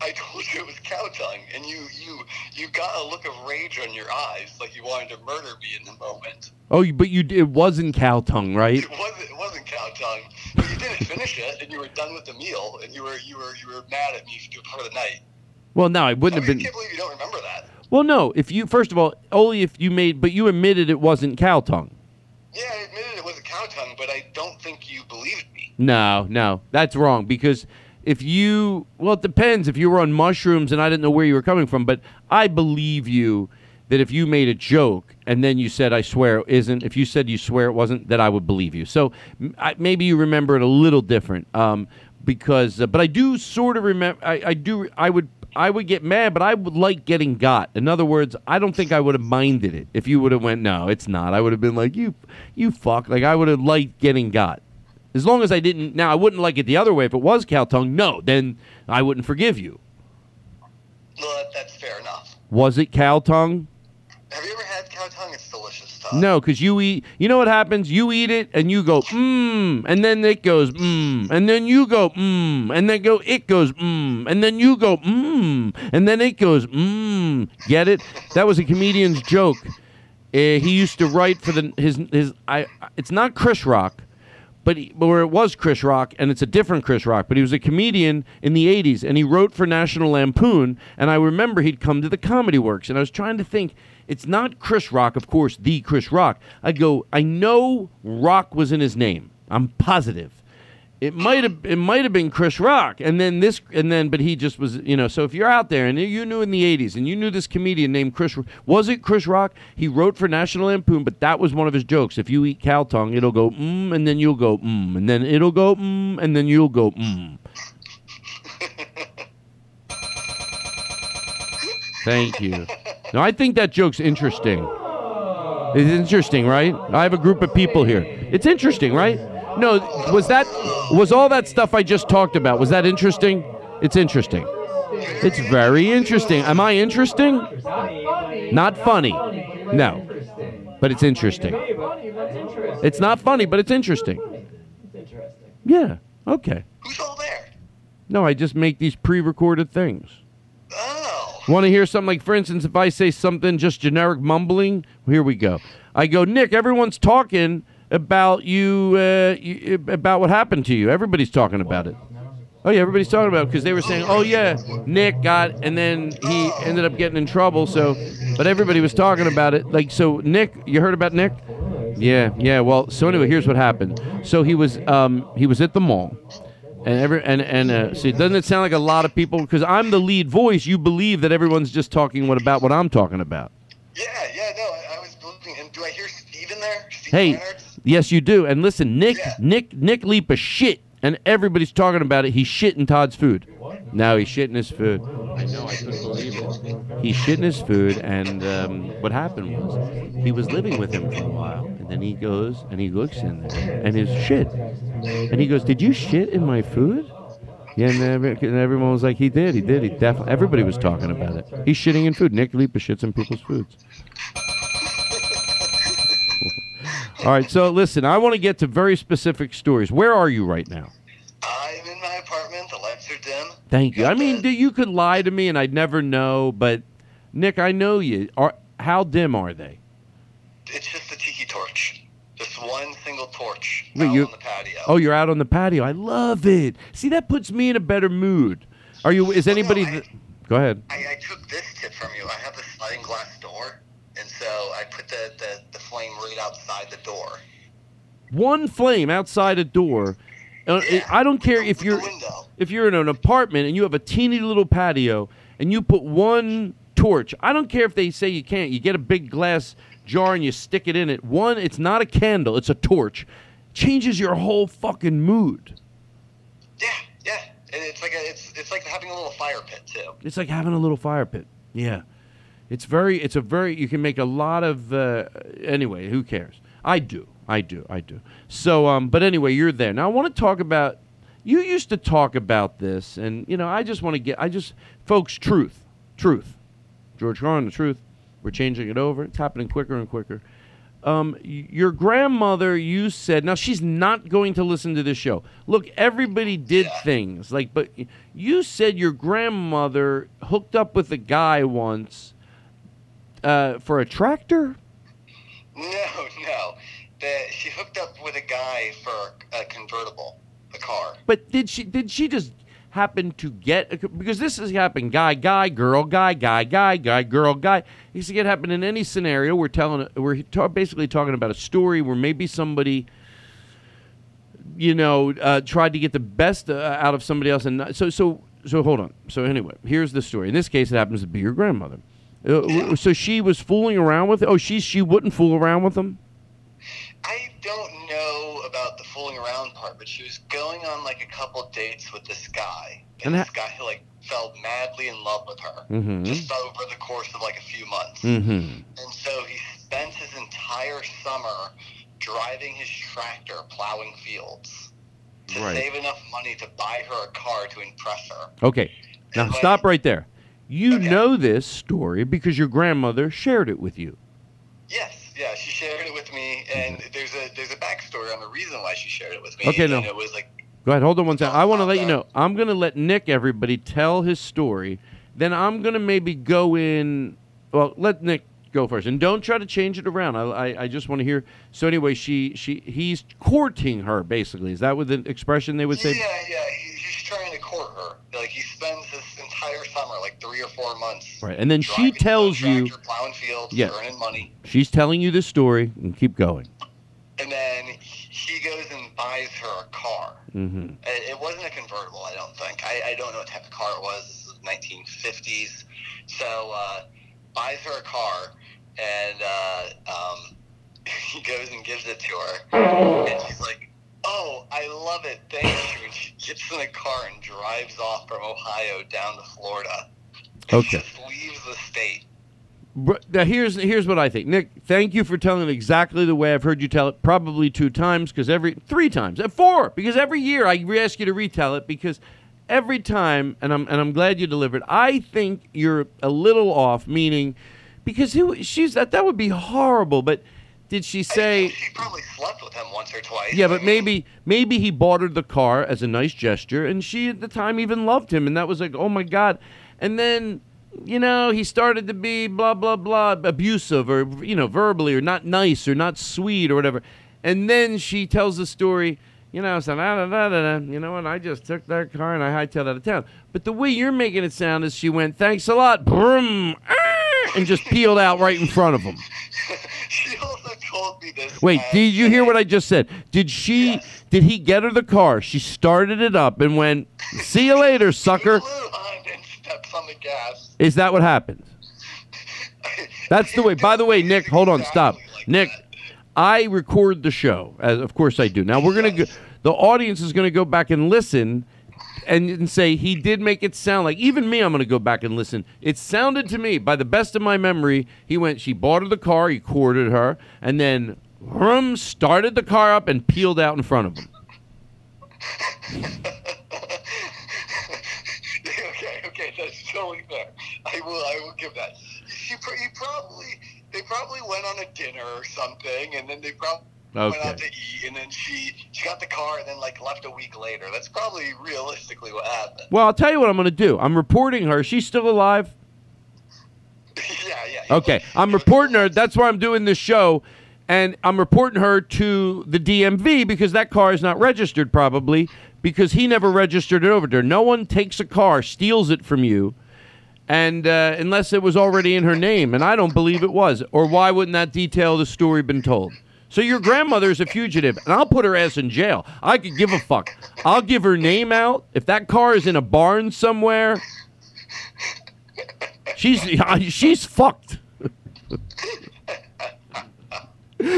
I told you it was cow tongue, and you you you got a look of rage on your eyes, like you wanted to murder me in the moment. Oh, but you it wasn't cow tongue, right? It wasn't it wasn't cow tongue, didn't finish it, and you were done with the meal, and you were you were you were mad at me for the night. Well, no, I wouldn't I have mean, I been. can't believe you don't remember that. Well, no. If you first of all, only if you made, but you admitted it wasn't cow tongue. Yeah, I admitted it wasn't cow tongue, but I don't think you believed me. No, no, that's wrong because if you, well, it depends. If you were on mushrooms and I didn't know where you were coming from, but I believe you that if you made a joke and then you said, "I swear it isn't," if you said you swear it wasn't, that I would believe you. So I, maybe you remember it a little different, um, because, uh, but I do sort of remember. I, I do. I would. I would get mad, but I would like getting got. In other words, I don't think I would have minded it if you would have went, no, it's not. I would have been like, you, you fuck. Like I would have liked getting got. As long as I didn't. Now I wouldn't like it the other way. If it was cow tongue, no, then I wouldn't forgive you. Well, that's fair enough. Was it cow tongue? Have you ever had cow tongue? It's delicious stuff. No, because you eat. You know what happens? You eat it and you go mmm, and then it goes mmm, and then you go mmm, and then go it goes mmm, and then you go mmm, and then it goes mmm. Get it? That was a comedian's joke. Uh, he used to write for the his his. I. It's not Chris Rock. but he, or it was Chris Rock, and it's a different Chris Rock. But he was a comedian in the '80s, and he wrote for National Lampoon. And I remember he'd come to the Comedy Works, and I was trying to think. It's not Chris Rock, of course, the Chris Rock. I go, I know Rock was in his name. I'm positive. It might have it might have been Chris Rock, and then this, and then, but he just was, you know. So if you're out there and you knew in the '80s, and you knew this comedian named Chris, was it Chris Rock? He wrote for National Lampoon, but that was one of his jokes. If you eat cow tongue, it'll go mmm, and then you'll go mmm, and then it'll go mmm, and then you'll go mmm. [laughs] Thank you. No, I think that joke's interesting. It's interesting, right? I have a group of people here. It's interesting, right? No, was that was all that stuff I just talked about? Was that interesting? It's interesting. It's very interesting. Am I interesting? Not funny. No. But it's interesting. It's not funny, but it's interesting. Yeah. Okay. Who's all there? No, I just make these pre-recorded things. Want to hear something like, for instance, if I say something just generic mumbling, here we go. I go, Nick, everyone's talking about you, uh, you about what happened to you. Everybody's talking about it. Oh yeah, everybody's talking about it because they were saying, "Oh yeah, Nick got," and then he ended up getting in trouble. So, but everybody was talking about it. Like, so Nick, you heard about Nick? Yeah, yeah. Well, so anyway, here's what happened. So he was, um, he was at the mall, and every and and uh, see, doesn't it sound like a lot of people? Because I'm the lead voice, you believe that everyone's just talking what about what I'm talking about. Yeah, yeah, no, I, I was believing. And do I hear Steve in there? Steve Hey, Leonard? yes, you do. And listen, Nick, Nick, Nick Leap a shit, and everybody's talking about it. He's shitting Todd's food. No, he's shitting his food. I know, I couldn't believe it. He's shitting his food, and um, what happened was he was living with him for a while, and then he goes and he looks in there, and his shit, and he goes, "Did you shit in my food?" Yeah, and, every, and everyone was like, "He did, he did, he definitely." Everybody was talking about it. He's shitting in food. Nick Leapa shits in people's foods. [laughs] All right, so listen, I want to get to very specific stories. Where are you right now? I'm in my apartment. The lights are dim. Thank you. I mean, you could lie to me and I'd never know, but Nick, I know you. Are how dim are they? It's just a tiki torch. Just one single torch Wait, out on the patio. Oh, you're out on the patio. I love it. See, that puts me in a better mood. Are you? Is anybody? th- Go ahead. I, I took this tip from you. I have a sliding glass door, and so I put the, the, the flame right outside the door. One flame outside a door. Uh, it- I don't care if you're if you're in an apartment and you have a teeny little patio and you put one torch. I don't care if they say you can't. You get a big glass jar and you stick it in it. One, it's not a candle; it's a torch. Changes your whole fucking mood. Yeah, yeah, and it's like a, it's it's like having a little fire pit too. It's like having a little fire pit. Yeah. It's very, it's a very, you can make a lot of, uh, anyway, who cares? I do. I do. I do. So, um, but anyway, you're there. Now, I want to talk about, you used to talk about this, and, you know, I just want to get, I just, folks, truth. Truth. George Carlin, the truth. We're changing it over. It's happening quicker and quicker. Um, your grandmother, you said, now she's not going to listen to this show. Look, everybody did things like, but you said your grandmother hooked up with a guy once uh, for a tractor. [laughs] No, no. The, she hooked up with a guy for a convertible, a car. But did she? Did she just happen to get? A, because this has happened. Guy, guy, girl, guy, guy, guy, guy, girl, guy. It used to get happen in any scenario. We're telling. We're ta- basically talking about a story where maybe somebody. You know, uh, tried to get the best uh, out of somebody else, and not, so so so. Hold on. So anyway, here's the story. In this case, it happens to be your grandmother. Uh, So she was fooling around with. Oh, she she wouldn't fool around with him. I don't know about the fooling around part, but she was going on like a couple dates with this guy, and, And this guy who like fell madly in love with her Mhm. just over the course of like a few months. Mm-hmm. And so he spent his entire summer driving his tractor plowing fields to Right. save enough money to buy her a car to impress her. Okay. Now stop right there. You know this story because your grandmother shared it with you. Yes, shared it with me, and there's a there's a backstory on the reason why she shared it with me. Okay, and no. it was like Go ahead. Hold on one second. I want to let you know. I'm going to let Nick, everybody, tell his story. Then I'm going to maybe go in. Well, let Nick go first, and don't try to change it around. I, I, I just want to hear. So anyway, she she he's courting her. Basically, is that what the expression they would say? Yeah, yeah. He, he's trying to court her. Like he spends entire summer, like three or four months, Right, and then she tells you. plowing fields, Yeah. earning money, She's telling you this story, and keep going. and then he goes and buys her a car. Mm-hmm. It, it wasn't a convertible, I don't think. I, I don't know what type of car it was. This was 1950s. So uh, buys her a car, and uh, um, [laughs] he goes and gives it to her, and she's like, "Oh, I love it, thank you." She gets in a car and drives off from Ohio down to Florida. Okay. Just leaves the state. Now here's here's what I think, Nick. Thank you for telling it exactly the way I've heard you tell it. Probably two times because every three times, uh, four because every year I ask you to retell it because every time, and I'm and I'm glad you delivered. I think you're a little off, meaning because who she's that that would be horrible. But did she say? She probably slept with him once or twice. Yeah, but maybe maybe he bought her the car as a nice gesture, and she at the time even loved him, and that was like, oh my god. And then, you know, he started to be blah blah blah abusive, or you know, verbally, or not nice, or not sweet, or whatever. And then she tells the story. You know, so da, da, da, you know what? I just took that car and I hightailed out of town. But the way you're making it sound is she went, "Thanks a lot," brum, ah, and just peeled out right in front of him. [laughs] told me this. Wait, did you hear what I just said? Did she? Did he get her the car? She started it up and went, "See you later, [laughs] sucker." steps on the gas. Is that what happened? [laughs] That's the way. By the way, Nick, hold on, stop, Nick. I record the show, as of course I do. Now we're gonna go. The audience is gonna go back and listen. And, and say he did make it sound like even me. I'm going to go back and listen. It sounded to me, by the best of my memory, he went. She bought her the car. He courted her, and then vroom, started the car up and peeled out in front of him. [laughs] okay, okay, that's totally fair. I will, I will give that. She, he probably, they probably went on a dinner or something, and then they probably Went Okay. out to eat, and then she she got the car, and then like left a week later. That's probably realistically what happened. Well, I'll tell you what I'm going to do. I'm reporting her. She's still alive. [laughs] yeah, yeah. Okay, I'm reporting her. That's why I'm doing this show, and I'm reporting her to the DMV because that car is not registered, probably because he never registered it over to her. No one takes a car, steals it from you, and uh, unless it was already in her name, and I don't believe it was. Or why wouldn't that detail of the story been told? So your grandmother is a fugitive, and I'll put her ass in jail. I could give a fuck. I'll give her name out if that car is in a barn somewhere. She's [laughs] she's fucked. [laughs]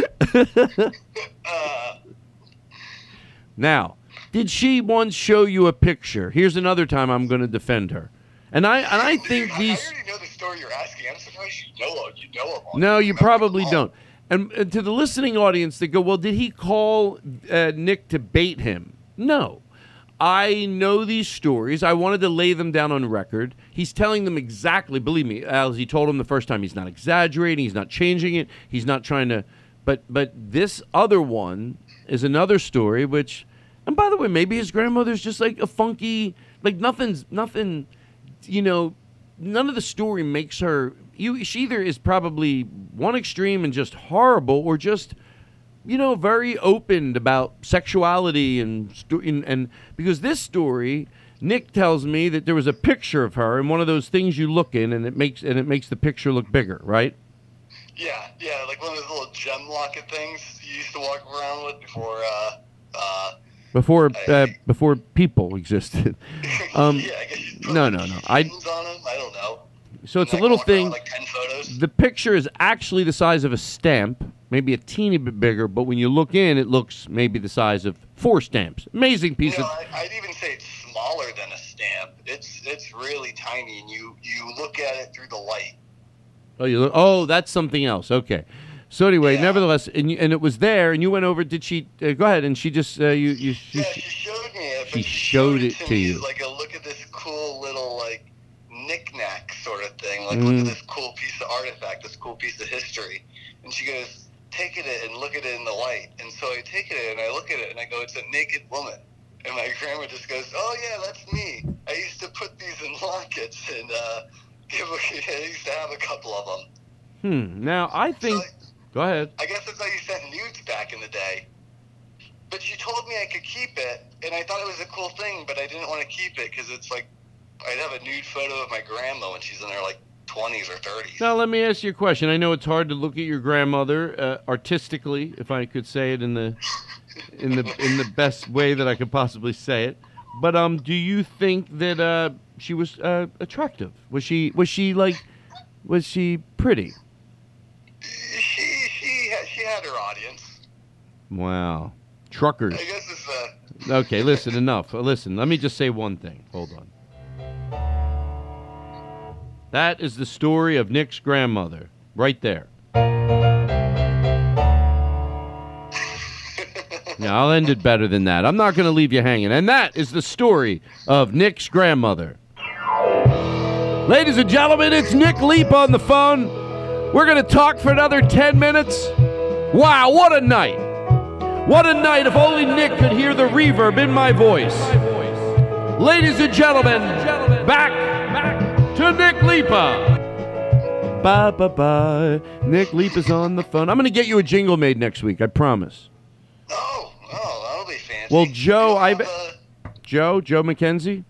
now, did she once show you a picture? Here's another time I'm going to defend her. And I and I think these I already know the story you're asking. I'm surprised you know you know. No, you probably don't. And, and to the listening audience, they go, "Well, did he call uh, Nick to bait him?" No. I know these stories. I wanted to lay them down on record. He's telling them exactly. Believe me, as he told him the first time, he's not exaggerating. He's not changing it. He's not trying to. But but this other one is another story. Which, and by the way, maybe his grandmother's just like a funky, like nothing's nothing. You know, none of the story makes her. You she either is probably one extreme and just horrible, or just you know, very open about sexuality and, sto- and and because this story, Nick tells me that there was a picture of her in one of those things you look in, and it makes and it makes the picture look bigger, right? Yeah, yeah, like one of those little gem locket things you used to walk around with before. Uh, uh, Before uh, before people existed. [laughs] Um, yeah, I guess you put no, no, no. I genes on 'em? I don't know. So it's a little thing. like. The picture is actually the size of a stamp, maybe a teeny bit bigger, but when you look in, it looks maybe the size of four stamps. Amazing piece You know, of. I, I'd even say it's smaller than a stamp. It's it's really tiny, and you you look at it through the light. Oh, you look, oh, that's something else. Okay. So anyway, Yeah. nevertheless, and, you, and it was there, and you went over. Did she uh, go ahead? And she just uh, you you she, Yeah, she showed me it. she but showed it to you. Like a look at this cool little like knick-knack sort of thing. Like Mm. look at this cool piece of artifact, this cool piece of history. And she goes, take it and look at it in the light. And so I take it and I look at it and I go, it's a naked woman. And my grandma just goes, oh yeah, that's me. I used to put these in lockets and uh, [laughs] give. [laughs] I used to have a couple of them. hmm. Now I think. Go ahead. I guess that's how you sent nudes back in the day. But she told me I could keep it, and I thought it was a cool thing, but I didn't want to keep it because it's like I'd have a nude photo of my grandma when she's in her like 20s or 30s. Now let me ask you a question. I know it's hard to look at your grandmother uh, artistically, if I could say it in the in the in the best way that I could possibly say it. But um, do you think that uh, she was uh, attractive? Was she was she like was she pretty? She she she had her audience. Wow, truckers. I guess it's uh, Okay, listen, enough. Listen, let me just say one thing. Hold on. That is the story of Nick's grandmother, right there. [laughs] Yeah, I'll end it better than that. I'm not going to leave you hanging. And that is the story of Nick's grandmother. Ladies and gentlemen, it's Nick Leap on the phone. We're going to talk for another 10 minutes. Wow, what a night! What a night if only Nick could hear the reverb in my voice. Ladies and gentlemen, back to Nick Lipa. Bye, bye, bye. Nick Lipa's on the phone. I'm going to get you a jingle made next week, I promise. oh oh that'll be fancy. Well, Joe, don't I have bet. Joe, Joe McKenzie?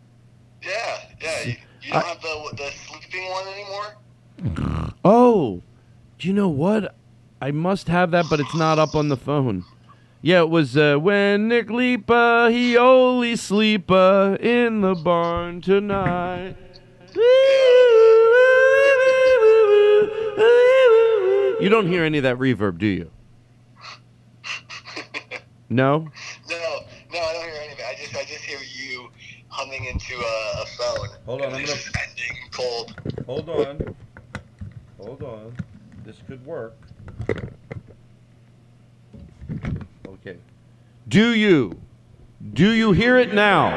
yeah yeah you, you don't have the the sleeping one anymore. Oh, do you know what? I must have that, but it's not up on the phone. Yeah, it was uh, when Nick Lipa, he only sleep uh, in the barn tonight. You don't hear any of that reverb, do you? No? No no I don't hear any of it. I just I just hear you humming into a, a phone. Hold on, and I'm gonna- ending cold. Hold on. Hold on. This could work. Okay. Do you? Do you hear it now?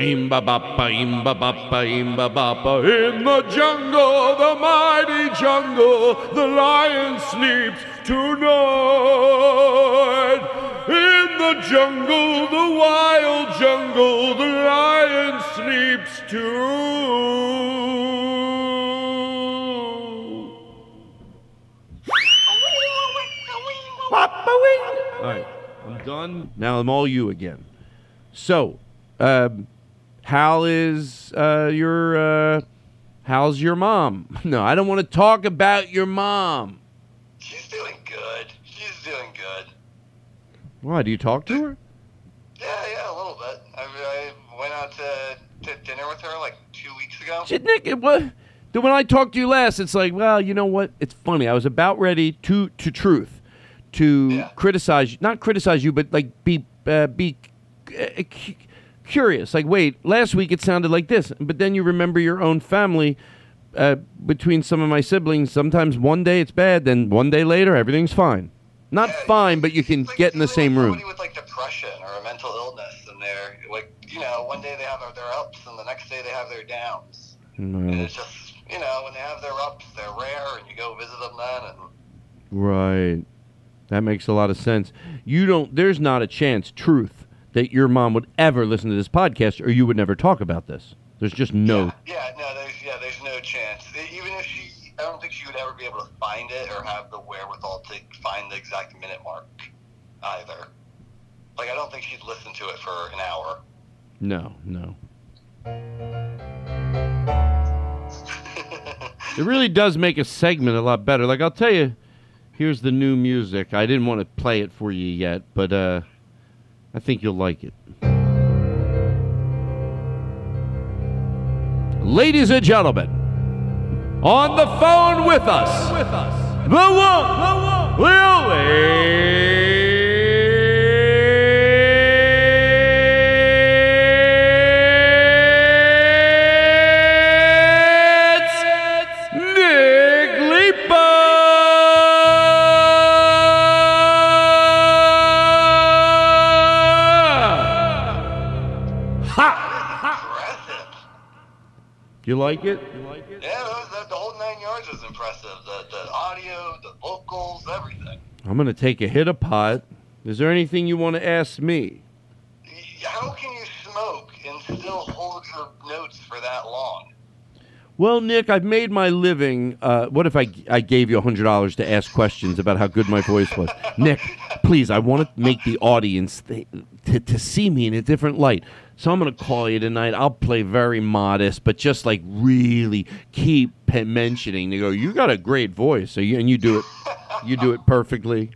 Imba bappa, imba bappa, imba bappa. In the jungle, the mighty jungle, the lion sleeps tonight. In the jungle, the wild jungle, the lion sleeps too. All right, I'm done. Now I'm all you again. So, um, how is uh, your uh, how's your mom? [laughs] No, I don't want to talk about your mom. She's doing good. She's doing good. Why do you talk to her? [laughs] Yeah, yeah, a little bit. I, I went out to, to dinner with her like two weeks ago. Shit, Nick, it, what? Then when I talked to you last, it's like, well, you know what? It's funny. I was about ready to to truth, to criticize, not criticize you, but like be uh, be uh, curious. Like, wait, last week it sounded like this, but then you remember your own family. Uh, between some of my siblings, sometimes one day it's bad, then one day later everything's fine. Not fine, but you can get in the same room. Somebody with like depression or a mental illness, and they're like, you know, one day they have their ups, and the next day they have their downs. And No. it's just, you know, when they have their ups, they're rare, and you go visit them then, and Right. That makes a lot of sense. You don't there's not a chance, truth, that your mom would ever listen to this podcast or you would never talk about this. There's just no yeah, no, there's yeah, there's no chance. Even if she, I don't think she would ever be able to find it or have the wherewithal to find the exact minute mark either. Like, I don't think she'd listen to it for an hour. no, no. [laughs] It really does make a segment a lot better. Like I'll tell you, here's the new music. I didn't want to play it for you yet, but uh I think you'll like it. Ladies and gentlemen, on the phone with us, the one, the It's You like it? You like it? Yeah, that, the whole nine yards was impressive. The, the audio, the vocals, everything. I'm going to take a hit of pot. Is there anything you want to ask me? How can you smoke and still hold your notes for that long? Well, Nick, I've made my living. Uh, what if I, I gave you $100 to ask questions about how good my voice was? [laughs] Nick, please, I want to make the audience th- to, to see me in a different light. So I'm going to call you tonight. I'll play very modest, but just like really keep mentioning. They go, you got a great voice, so you, and you do it, you do it perfectly.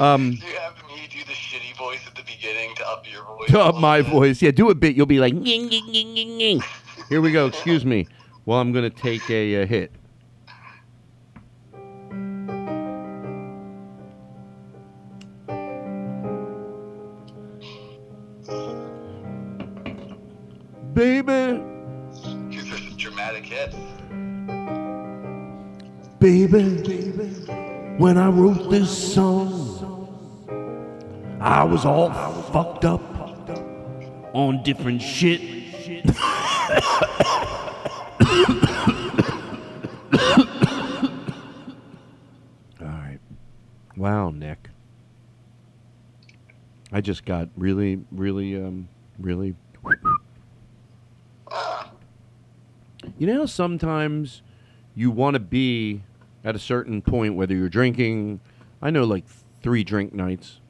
Um, Do you have me do the shitty voice at the beginning to up your voice? to up my voice. Yeah, do a bit. You'll be like, here we go. Excuse me. Well, I'm going to take a, uh hit. Baby, These are some dramatic baby, when I wrote this song, I was all fucked up on different shit. [coughs] all right. Wow, Nick. I just got really, really, um, really. You know, sometimes you want to be at a certain point, whether you're drinking. I know, like three drink nights.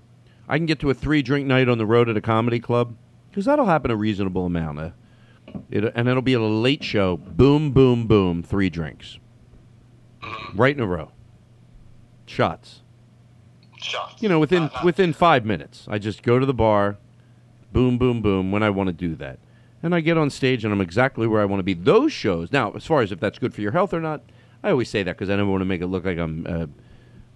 I can get to a three drink night on the road at a comedy club because that'll happen a reasonable amount. Uh, it, and it'll be a late show. Boom, boom, boom. Three drinks, right in a row. Shots. Shots. You know, within within five minutes, I just go to the bar. Boom, boom, boom. When I want to do that, and I get on stage and I'm exactly where I want to be. Those shows. Now, as far as if that's good for your health or not, I always say that because I never want to make it look like I'm. Uh,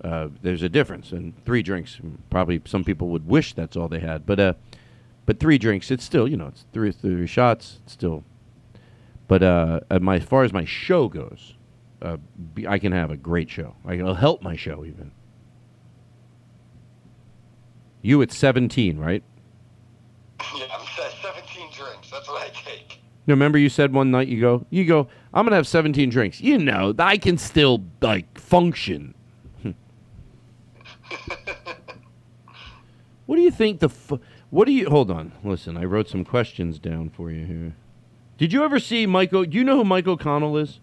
uh, there's a difference, and three drinks. Probably some people would wish that's all they had, but uh, but three drinks, it's still you know it's three three shots, it's still. But uh, my as far as my show goes, uh, be, I can have a great show. I can, it'll help my show even. You at 17, right? Yeah, I'm se- 17 drinks. That's what You know, remember you said one night you go, you go, I'm gonna have 17 drinks. You know, I can still like function. [laughs] what do you think the? Fu- what do you? Hold on, listen. I wrote some questions down for you here. Did you ever see Michael? Do you know who Mike O'Connell is?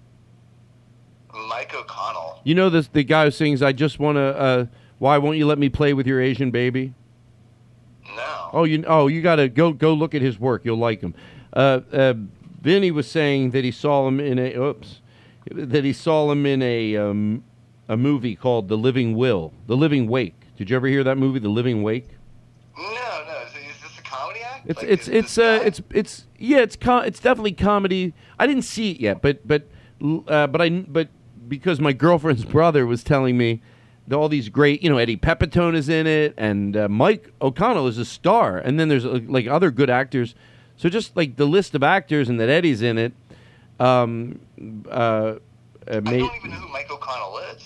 Mike O'Connell. You know this the guy who sings "I just want to." Uh, Why won't you let me play with your Asian baby? No. Oh, you oh you got to go go look at his work. You'll like him. Uh, uh, Vinny was saying that he saw him in a oops, that he saw him in a um, a movie called The Living Will, The Living Wake. Did you ever hear that movie, The Living Wake? No, no. Is, is this a comedy act? It's Like, it's it's uh guy- it's it's yeah it's com- it's definitely comedy. I didn't see it yet, but but uh, but I but because my [laughs] girlfriend's brother was telling me that all these great you know Eddie Pepitone is in it and uh, Mike O'Connell is a star, and then there's uh, like other good actors. So just like the list of actors and that Eddie's in it, um, uh, uh, I don't even know who Mike O'Connell is.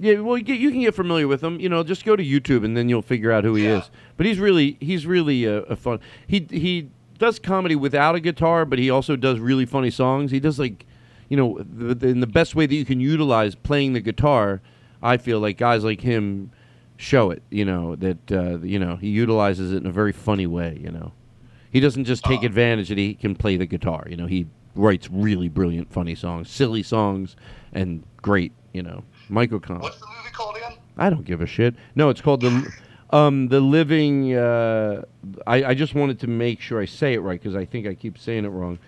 Yeah, well, you, get, you can get familiar with him. You know, just go to YouTube and then you'll figure out who he Yeah. is. But he's really, he's really a, a fun. He he does comedy without a guitar, but he also does really funny songs. He does like, you know, the, the, in the best way that you can utilize playing the guitar. I feel like guys like him show it. You know that uh, you know he utilizes it in a very funny way. You know, he doesn't just take advantage that he can play the guitar. You know, he writes really brilliant, funny songs, silly songs, and great. You know, Michael O'Connell. what's the movie called again? I don't give a shit. No, it's called the um the living. Uh, I I just wanted to make sure I say it right because I think I keep saying it wrong.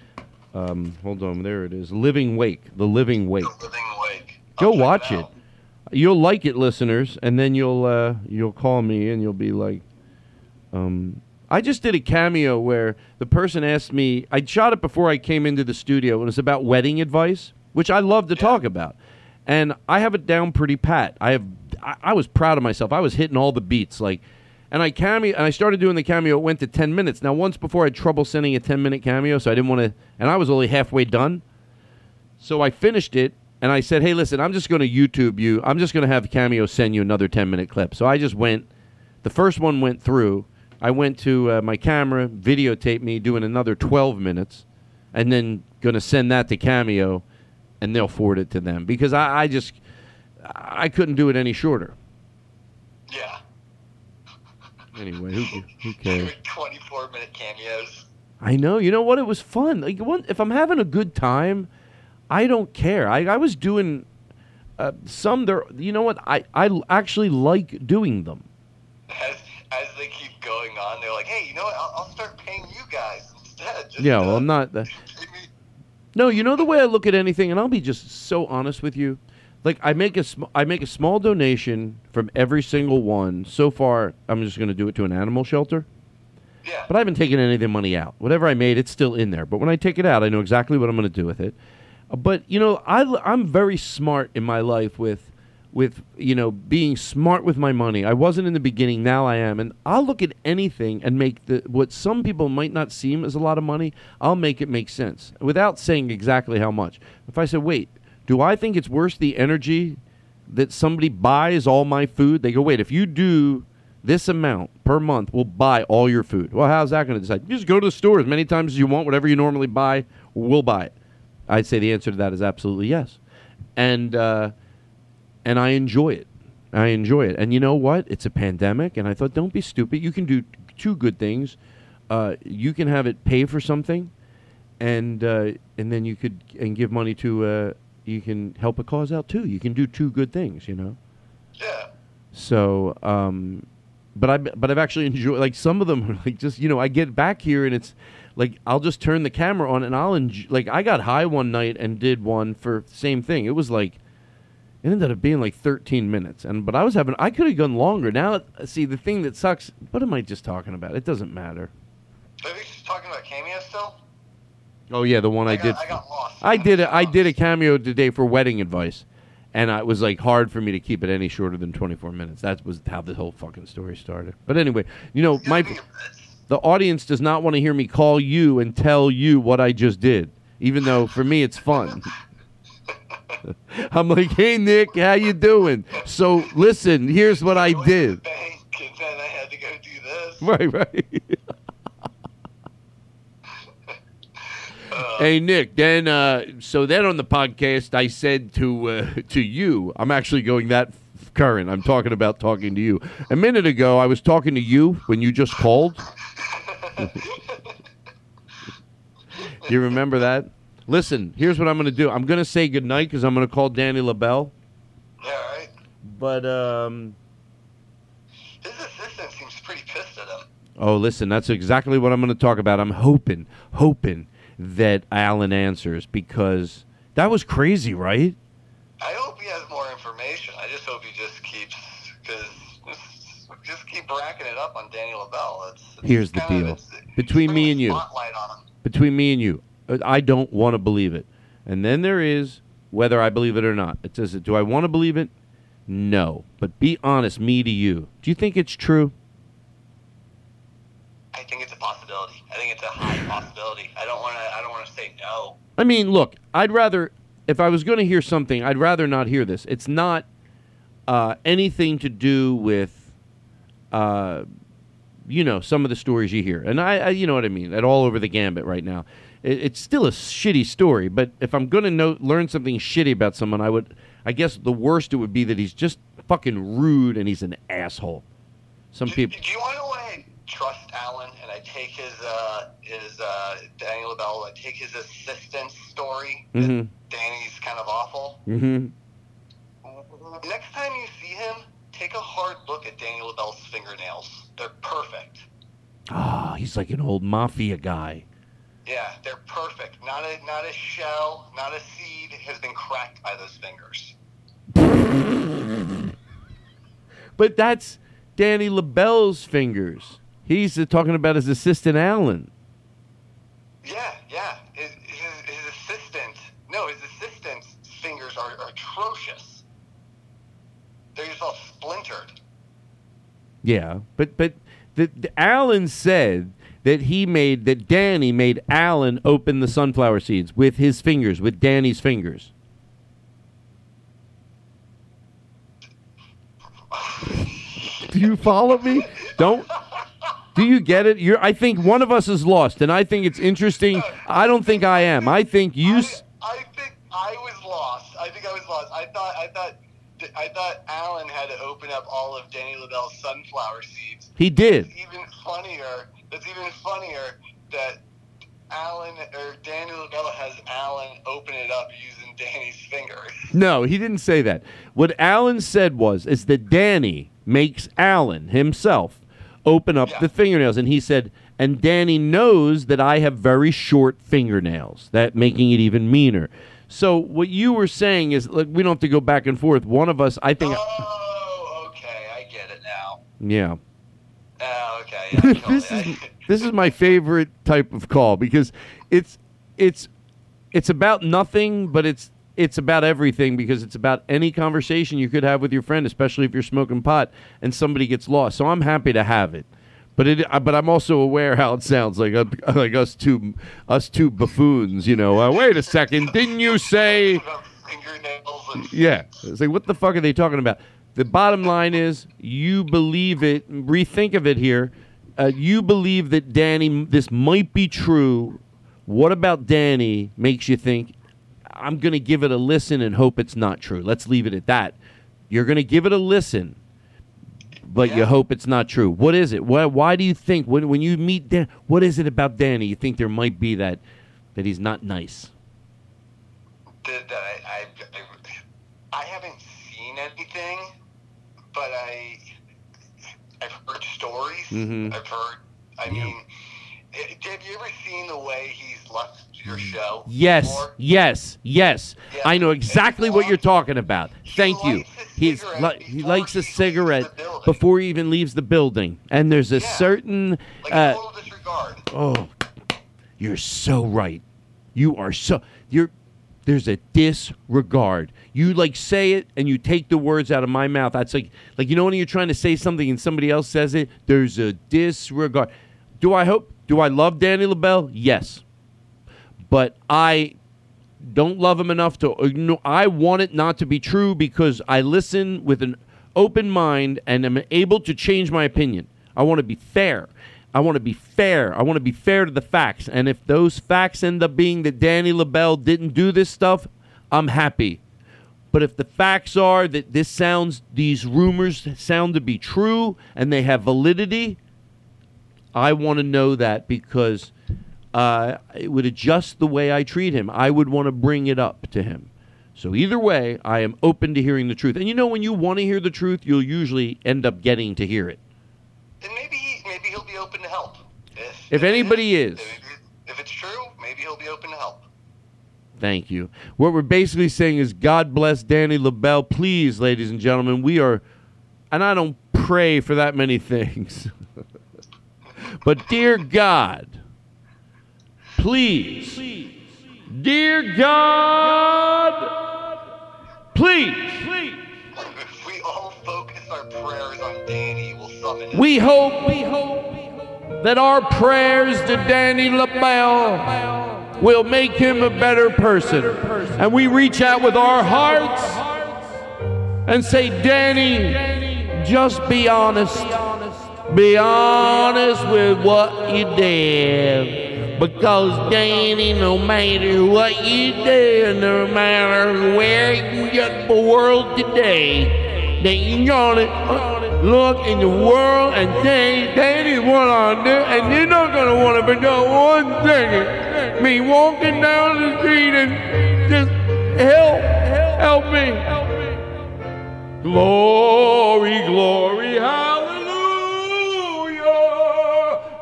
Um, hold on, there it is. Living Wake. The Living Wake. The Living Wake. Go watch it. out. You'll like it, listeners, and then you'll uh, you'll call me and you'll be like, um, I just did a cameo where the person asked me. I shot it before I came into the studio, and it was about wedding advice, which I love to talk about, and I have it down pretty pat. I have. I, I was proud of myself. I was hitting all the beats, like. And I cameo, and I started doing the cameo. It went to ten minutes. Now, once before, I had trouble sending a ten minute cameo, so I didn't want to. And I was only halfway done. So I finished it and I said, "Hey, listen, I'm just going to YouTube you. I'm just going to have Cameo send you another 10 minute clip." So I just went. The first one went through. I went to uh, my camera, videotaped me doing another 12 minutes, and then going to send that to Cameo, and they'll forward it to them because I, I just I couldn't do it any shorter. Yeah. Anyway, who, who [laughs] cares? 24 minute cameos. I know. You know what? It was fun. Like if I'm having a good time, I don't care. I, I was doing uh, some there. You know what? I, I actually like doing them. As, as they keep going on, they're like, hey, you know what? I'll, I'll start paying you guys instead. Just, Yeah. Well, uh, I'm not. No, you know the way I look at anything, and I'll be just so honest with you. Like I make a sm- I make a small donation from every single one. So far, I'm just going to do it to an animal shelter. Yeah. But I haven't taken any of the money out. Whatever I made, it's still in there. But when I take it out, I know exactly what I'm going to do with it. But you know, I, I'm very smart in my life with, with you know, being smart with my money. I wasn't in the beginning. Now I am, and I'll look at anything and make the what some people might not seem as a lot of money. I'll make it make sense without saying exactly how much. If I said, wait, do I think it's worth the energy that somebody buys all my food? They go, wait, if you do this amount per month, we'll buy all your food. Well, how's that going to decide? You just go to the store as many times as you want, whatever you normally buy, we'll buy it. I'd say the answer to that is absolutely yes, and uh, and I enjoy it. I enjoy it, and you know what? It's a pandemic, and I thought, don't be stupid. You can do two good things. Uh, you can have it pay for something, and uh, and then you could and give money to. Uh, you can help a cause out too. You can do two good things. You know. Yeah. So, um, but I but I've actually [laughs] enjoyed like some of them like just you know I get back here and it's like I'll just turn the camera on and I'll enjoy, like I got high one night and did one for same thing. It was like it ended up being like 13 minutes and but I was having I could have gone longer. Now see the thing that sucks. What am I just talking about? It doesn't matter. Are we talking about cameo still? Oh yeah, the one I, I got- did. I got lost. I did. A, I did a cameo today for wedding advice, and it was like hard for me to keep it any shorter than 24 minutes. That was how the whole fucking story started. But anyway, you know, my the audience does not want to hear me call you and tell you what I just did, even though for me it's fun. [laughs] [laughs] I'm like, hey Nick, how you doing? So listen, here's what I did. Bank, and then I had to go do this. [laughs] Right, right. [laughs] Hey Nick, then uh, so then on the podcast I said to uh, to you, I'm actually going that f- current. I'm talking about talking to you. A minute ago I was talking to you when you just called. you remember that? Listen, here's what I'm going to do. I'm going to say goodnight because I'm going to call Danny LaBelle. Yeah, right. But um, His assistant seems pretty pissed at him. Oh, listen, that's exactly what I'm going to talk about. I'm hoping, hoping that Alan answers because that was crazy, right? I hope he has more information. I just hope he just keeps because just, just keep racking it up on Danny LaBelle. It's, it's Here's the kind of- deal. it's- Between me and you. Spotlight on him. Between me and you, I don't want to believe it. And then there is whether I believe it or not. It says, do I want to believe it? No. But be honest, me to you. Do you think it's true? I think it's a possibility. I think it's a high possibility. I don't want to. I don't want to say no. I mean, look, I'd rather, if I was going to hear something, I'd rather not hear this. It's not uh, anything to do with, uh, you know, some of the stories you hear. And I, I you know what I mean, at all over the gambit right now. It, it's still a shitty story, but if I'm going to know, learn something shitty about someone, I would, I guess the worst it would be that he's just fucking rude and he's an asshole. Some people. Do you want to know why I trust Alan and I take his uh, his uh, Danny LaBelle? I take his assistant's story. hmm Danny's kind of awful. hmm Next time you see him, take a hard look at Danny LaBelle's fingernails. They're perfect. Ah, he's like an old mafia guy. Yeah, they're perfect. Not a not a shell, not a seed has been cracked by those fingers. But that's Danny LaBelle's fingers. He's talking about his assistant Alan. Yeah, yeah. His, his, his assistant, no, his assistant's fingers are, are atrocious. They're just all splintered. Yeah, but but the, the Alan said that he made that Danny made Alan open the sunflower seeds with his fingers, with Danny's fingers. Do you follow me? Don't. Do you get it? You're. I think one of us is lost, and I think it's interesting. I don't think I am. I think you. s- I think I was lost. I think I was lost. I thought I thought I thought Alan had to open up all of Danny LaBelle's sunflower seeds. He did. It's even funnier. That's even funnier that Alan or Danny LaBelle has Alan open it up using Danny's fingers. [laughs] No, he didn't say that. What Alan said was is that Danny makes Alan himself open up the fingernails and he said and Danny knows that I have very short fingernails, that making it even meaner. So what you were saying is look, we don't have to go back and forth. One of us, I think Oh, okay, I get it now. yeah. Oh, okay. [laughs] Yeah, totally- this is [laughs] this is my favorite type of call because it's it's it's about nothing, but it's it's about everything because it's about any conversation you could have with your friend, especially if you're smoking pot and somebody gets lost. So I'm happy to have it. But it, uh, but I'm also aware how it sounds like uh, [laughs] like us two us two buffoons. You know, uh, wait a second, didn't you say? Yeah, it's like what the fuck are they talking about? The bottom line is you believe it. Rethink of it here. Uh, you believe that Danny, this might be true. What about Danny makes you think I'm going to give it a listen and hope it's not true? Let's leave it at that. You're going to give it a listen, but you hope it's not true. What is it? Why, why do you think when when you meet Dan, what is it about Danny? You think there might be that that he's not nice? that, that I, I, I haven't seen anything, but I I've heard stories. Mhm. I've heard. I mean, eh, have you ever seen the way he's left your show? Yes, before? yes, yes. I know exactly what you're talking about. Thank you. He's li- he likes a cigarette before he even leaves the building, and there's a certain. Uh, oh, you're so right. You are so you're. There's a disregard. You like say it, and you take the words out of my mouth. That's like like you know when you're trying to say something and somebody else says it. There's a disregard. Do I hope? Do I love Danny LaBelle? Yes but I don't love him enough to. Uh, igno- I want it not to be true because I listen with an open mind and am able to change my opinion. I want to be fair. I want to be fair. I want to be fair to the facts. And if those facts end up being that Danny LaBelle didn't do this stuff, I'm happy. But if the facts are that this sounds, these rumors sound to be true and they have validity, I want to know that because uh, it would adjust the way I treat him. I would want to bring it up to him. So either way, I am open to hearing the truth. And you know, when you want to hear the truth, you'll usually end up getting to hear it. Then maybe he, maybe he'll be open to help. If, If anybody is, if it's true, maybe he'll be open to help. Thank you. What we're basically saying is, God bless Danny LaBelle. Please, ladies and gentlemen, we are, and I don't pray for that many things, [laughs] but dear God, please, dear God, please, If we all focus our prayers on Danny, we'll summon him. we hope, we hope that our prayers to Danny LaBelle will make him a better person. And we reach out with our hearts and say, Danny, just be honest. Be honest with what you did. Because, Danny, no matter what you do, no matter where you get the world today, that you're look in the world and say, Danny, what I do, and you're not gonna want to forget one thing. Me walking down the street and just help, help me. Glory, glory, hallelujah.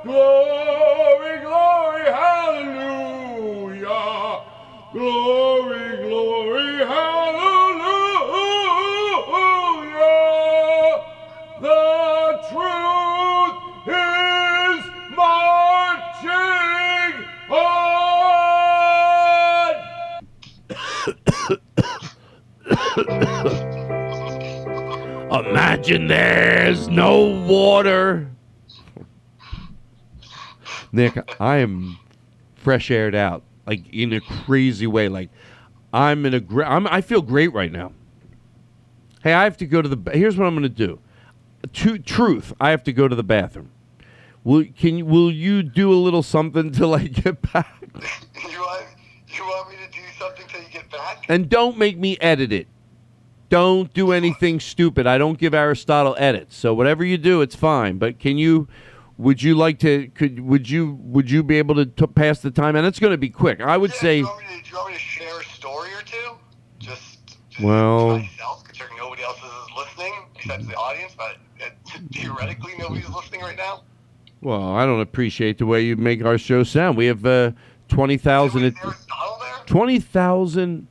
Glory, glory, hallelujah. Glory, Imagine there's no water. Nick, I am fresh aired out, like in a crazy way. Like I'm in a great. I'm, I feel great right now. Hey, I have to go to the. ba- Here's what I'm going to do. To, truth, I have to go to the bathroom. Will can you, will you do a little something till I get [laughs] back? You want, you want me to do something till you get back? And don't make me edit it. Don't do anything stupid. I don't give Aristotle edits. So whatever you do, it's fine. But can you? Would you like to? Could would you? Would you be able to t- pass the time? And it's going to be quick. I would say. Do you, to, do you want me to share a story or two? Just Well, myself, considering nobody else is listening besides the audience, but uh, [laughs] theoretically nobody's listening right now. well, I don't appreciate the way you make our show sound. We have uh, twenty thousand. Twenty thousand.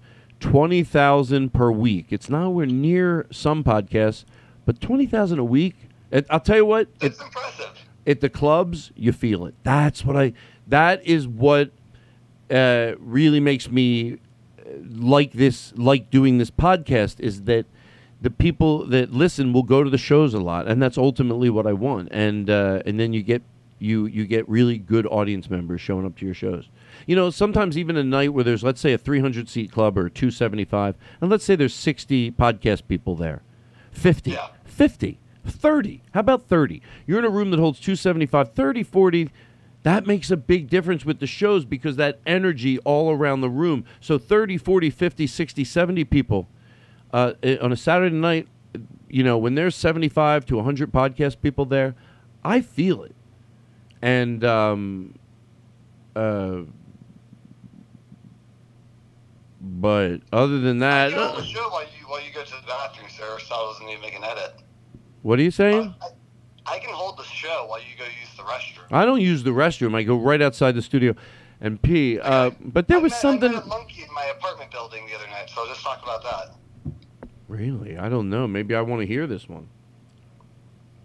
20,000 per week. It's nowhere near some podcasts, but 20,000 a week. It, I'll tell you what. It's impressive. At the clubs, you feel it. That's what I. That is what uh, really makes me uh, like this, like doing this podcast. Is that the people that listen will go to the shows a lot, and that's ultimately what I want. And uh, and then you get you you get really good audience members showing up to your shows. You know, sometimes even a night where there's let's say a 300 seat club or 275, and let's say there's 60 podcast people there, 50, 50, 30. How about 30? You're in a room that holds 275, 30, 40. That makes a big difference with the shows because that energy all around the room. So 30, 40, 50, 60, 70 people uh, on a Saturday night, you know, when there's 75 to 100 podcast people there, I feel it. And um, uh, but other than that, You uh, hold the show while you while you go to the bathroom, so doesn't need to make an edit. what are you saying? I can hold the show while you go use the restroom. I don't use the restroom. I go right outside the studio and pee. Uh, but there was something. I met a monkey in my apartment building the other night, so I'll just talk about that. Really, I don't know. Maybe I want to hear this one.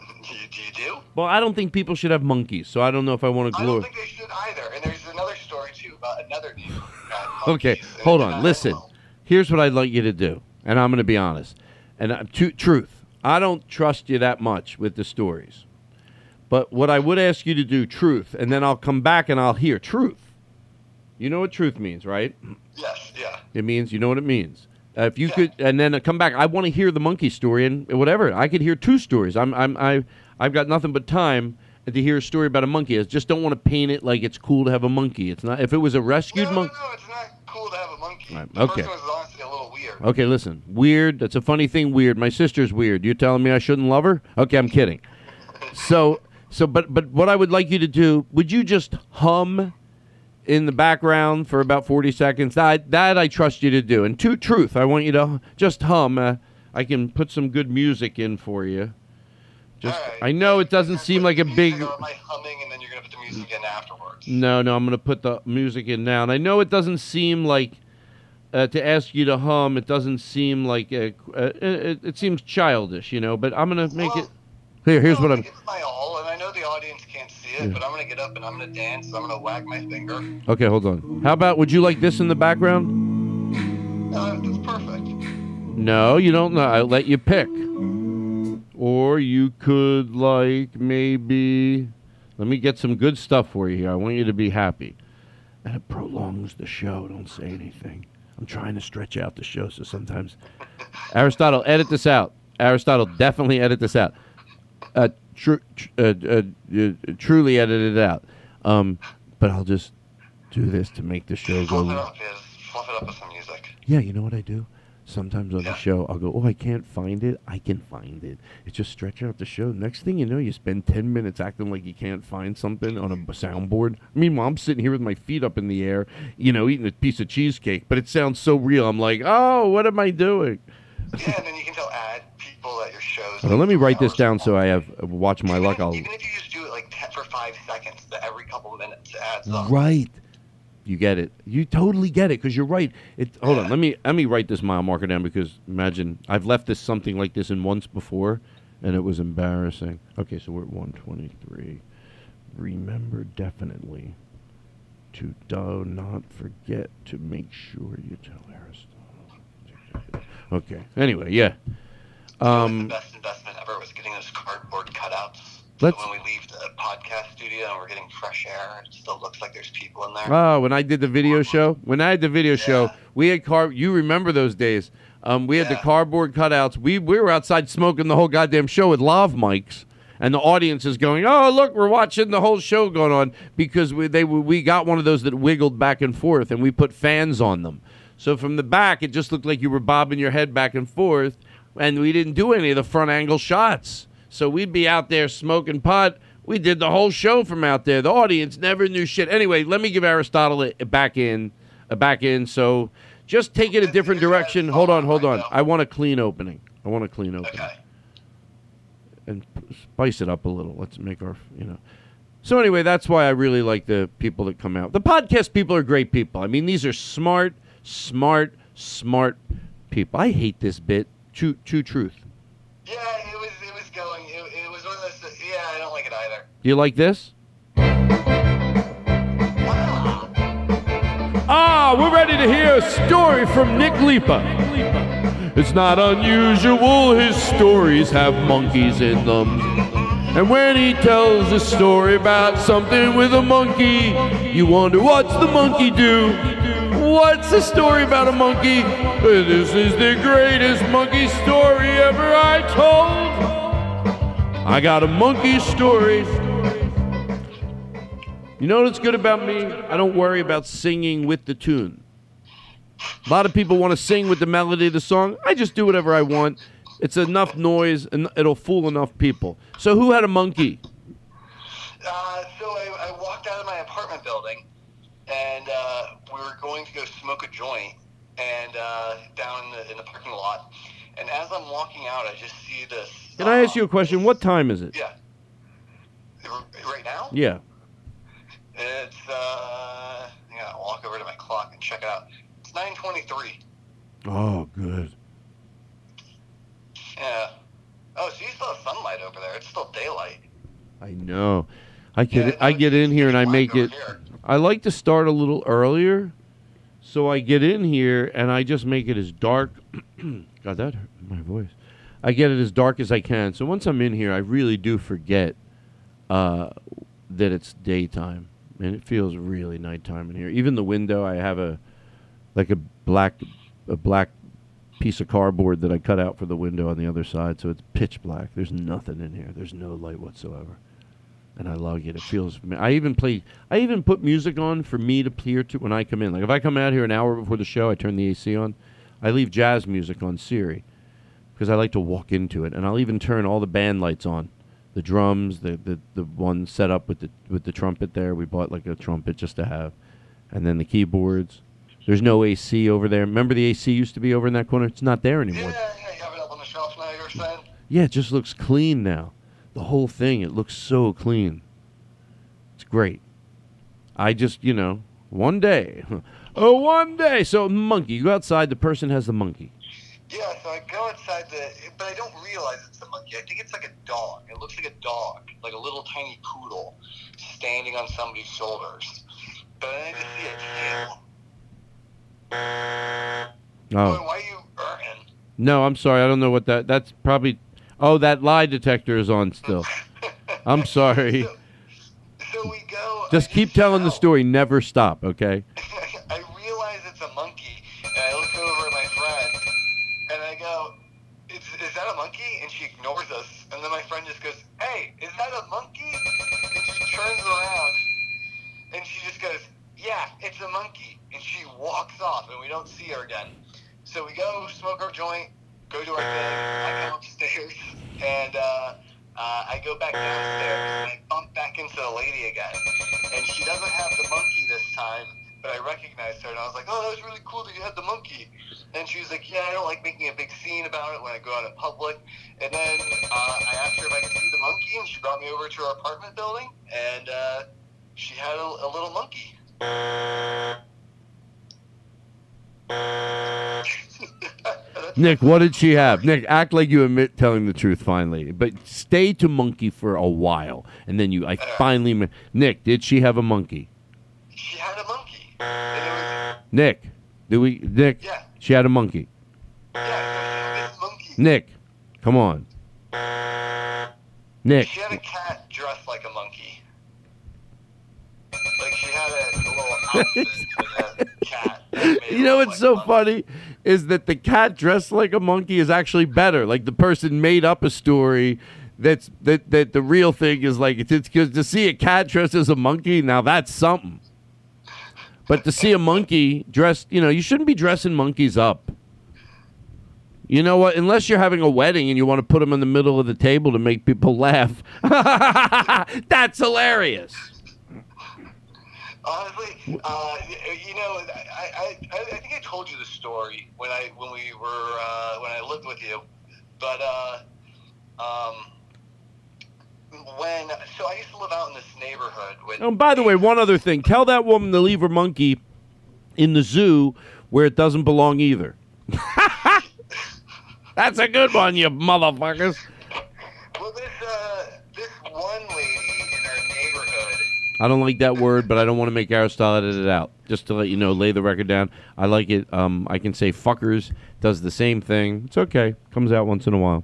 Do [laughs] you, do you do? Well, I don't think people should have monkeys, so I don't know if I want to I glue. don't think they should either. And there's another story too about another neighbor. who got Okay, hold on. Listen, here's what I'd like you to do, and I'm going to be honest. And uh, to, truth, I don't trust you that much with the stories. But what I would ask you to do, truth, and then I'll come back and I'll hear truth. You know what truth means, right? Yes, yeah. It means you know what it means. Uh, if you could, and then uh, come back. I want to hear the monkey story and whatever. I could hear two stories. I'm, I'm, I, I've got nothing but time, to hear a story about a monkey. I just don't want to paint it like it's cool to have a monkey. It's not. If it was a rescued No, monkey. no, no, it's not cool to have a monkey. Right, okay. first one was a little weird. Okay, listen. Weird. That's a funny thing. Weird. My sister's weird. You're telling me I shouldn't love her? Okay, I'm kidding. So, so, but, but what I would like you to do, would you just hum in the background for about 40 seconds? That, that I trust you to do. And to truth, I want you to just hum. Uh, I can put some good music in for you. Just, I know it doesn't seem like a big. Humming and then you're gonna put the music in afterwards? No, no, I'm going to put the music in now. And I know it doesn't seem like uh, to ask you to hum. It doesn't seem like a, uh, it, it seems childish, you know. But I'm going to make it. Here, here's what I'm. It's my all, and I know the audience can't see it, but I'm gonna get up and I'm gonna dance. I'm gonna wag my finger. Okay, hold on. How about would you like this in the background? Uh, that's perfect. No, you don't know. I'll let you pick. Or you could like maybe. Let me get some good stuff for you here. I want you to be happy. And it prolongs the show. Don't say anything. I'm trying to stretch out the show, so sometimes. [laughs] Aristotle, edit this out. Aristotle, definitely edit this out. Uh, tru- tr- uh, uh, uh, truly edit it out. Um, but I'll just do this to make the show go. Fluff it up, yes. Fluff it up with some music. Yeah, you know what I do? Sometimes on the show, I'll go, oh, I can't find it. I can find it. It's just stretching out the show. Next thing you know, you spend 10 minutes acting like you can't find something on a soundboard. Meanwhile, I'm sitting here with my feet up in the air, you know, eating a piece of cheesecake, but it sounds so real. I'm like, oh, what am I doing? Yeah, and then you can tell add people at your shows. Well, let me write this down so I have, watch my luck. I'll. Even if you just do it like ten, for five seconds, every couple minutes adds up. Right. You get it. You totally get it because you're right. It. Hold on. Let me let me write this mile marker down because imagine I've left this something like this in once before, and it was embarrassing. Okay, so we're at 123. Remember definitely to do not forget to make sure you tell Aristotle. Okay. Anyway, yeah. Um, the best investment ever was getting those cardboard cutouts. Let's- So when we leave the podcast studio and we're getting fresh air, it still looks like there's people in there. Oh, when I did the video show, when I had the video show, we had car. You remember those days? Um, we had the cardboard cutouts. We we were outside smoking the whole goddamn show with lav mics, and the audience is going, "Oh, look, we're watching the whole show going on because we they we got one of those that wiggled back and forth, and we put fans on them. So from the back, it just looked like you were bobbing your head back and forth, and we didn't do any of the front angle shots. So we'd be out there smoking pot. We did the whole show from out there. The audience never knew shit. Anyway, let me give Aristotle a, back in, a back in. So just take it a different direction. Hold on, hold on. I want a clean opening. I want a clean opening. And spice it up a little. Let's make our, you know. So anyway, that's why I really like the people that come out. The podcast people are great people. I mean, these are smart, smart, smart people. I hate this bit. True, true truth. Yeah, it was it was going. It, it was one of those. that- Yeah, I don't like it either. You like this? Ah, we're ready to hear a story from Nick Lipa. It's not unusual, his stories have monkeys in them. And when he tells a story about something with a monkey, you wonder what's the monkey do? What's the story about a monkey? This is the greatest monkey story ever I told. I got a monkey story. You know what's good about me? I don't worry about singing with the tune. A lot of people want to sing with the melody of the song. I just do whatever I want. It's enough noise and it'll fool enough people. So who had a monkey? Uh, so I, I walked out of my apartment building, and uh, we were going to go smoke a joint, and uh, down in the, in the parking lot. And as I'm walking out, I just see this. Can I ask you a question? What time is it? Yeah. Right now, Yeah. It's. Uh, gotta walk over to my clock and check it out. It's 9:23. Oh, good. Yeah. Oh, so you still have sunlight over there. It's still daylight. I know. I get I get in here and I make it. I like to start a little earlier, so I get in here and I just make it as dark. [clears throat] God, that hurt my voice. I get it as dark as I can. So once I'm in here, I really do forget uh, that it's daytime, and it feels really nighttime in here. Even the window, I have a like a black a black piece of cardboard that I cut out for the window on the other side, so it's pitch black. There's nothing in here. There's no light whatsoever. and I love it. It feels. I even play. I even put music on for me to hear to when I come in. Like if I come out here an hour before the show, I turn the AC on. I leave jazz music on Siri because I like to walk into it, and I'll even turn all the band lights on, the drums, the the, the one set up with the with the trumpet there. We bought like a trumpet just to have, and then the keyboards. There's no AC over there. Remember the AC used to be over in that corner? It's not there anymore. Yeah, yeah, you have it up on the shelf now. You're saying? Yeah, it just looks clean now. The whole thing, it looks so clean. It's great. I just, you know, one day. [laughs] Oh, one day. So, monkey, you go outside, the person has the monkey. Yeah, so I go outside the, but I don't realize it's a monkey. I think it's like a dog. It looks like a dog, like a little tiny poodle, standing on somebody's shoulders. But I just see a tail. Oh. Boy, Oh. why are you? No, I'm sorry. I don't know what that. That's probably. Oh, that lie detector is on still. [laughs] I'm sorry. So we go. Just keep telling the story. Never stop, okay? [laughs] I realize it's a monkey, and I look over at my friend, and I go, is, "Is that a monkey?" And she ignores us, and then my friend just goes, "Hey, is that a monkey?" And she turns around, and she just goes, "Yeah, it's a monkey," and she walks off, and we don't see her again. So we go smoke our joint, go to our bed. I come upstairs, and uh, uh, I go back downstairs, and I bump back into the lady again, and she doesn't have the monkey this time but I recognized her and I was like, "Oh, that was really cool that you had the monkey." And she was like, "Yeah, I don't like making a big scene about it when I go out in public." And then uh, I asked her if I could see the monkey, and she brought me over to her apartment building, and uh, she had a, a little monkey. Nick, what did she have? Nick, act like you admit telling the truth finally, but stay to monkey for a while, and then you. I uh, finally. ma- Nick, did she have a monkey? She had a monkey. Was, Nick, do we? Nick, Yeah. she had a monkey. yeah, this monkey. Nick, come on. Nick, She had a cat dressed like a monkey. Like she had a, a little [laughs] outfit a cat. [laughs] you know what's like so funny is that the cat dressed like a monkey is actually better. Like the person made up a story that's that that the real thing is like it's because to see a cat dressed as a monkey now that's something. But to see a monkey dressed, you know, you shouldn't be dressing monkeys up. You know what? Unless you're having a wedding and you want to put them in the middle of the table to make people laugh, [laughs] that's hilarious. Honestly, uh, you know, I, I, I, think I told you the story when I when we were uh, when I lived with you, but uh, um, when so I used to live out in this neighborhood with. Oh, and by the way, one other thing: tell that woman to leave her monkey in the zoo where it doesn't belong either. [laughs] That's a good one, you motherfuckers. Well, uh, this one lady in our neighborhood. I don't like that word, but I don't want to make Aristotle edit it out. Just to let you know, lay the record down. I like it. Um, I can say fuckers does the same thing. It's okay. Comes out once in a while.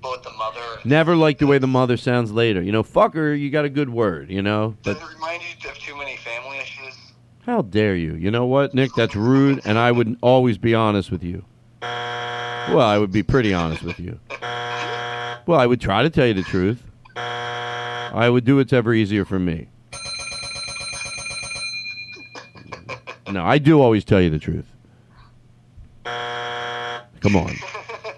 But the mother. Never like the way the mother sounds later. You know, fucker, you got a good word, you know? But Does it remind you of too many family issues? how dare you? You know what, Nick? That's rude, and I would always be honest with you. Well, I would be pretty honest with you. Well, I would try to tell you the truth. I would do what's ever easier for me. No, I do always tell you the truth. Come on.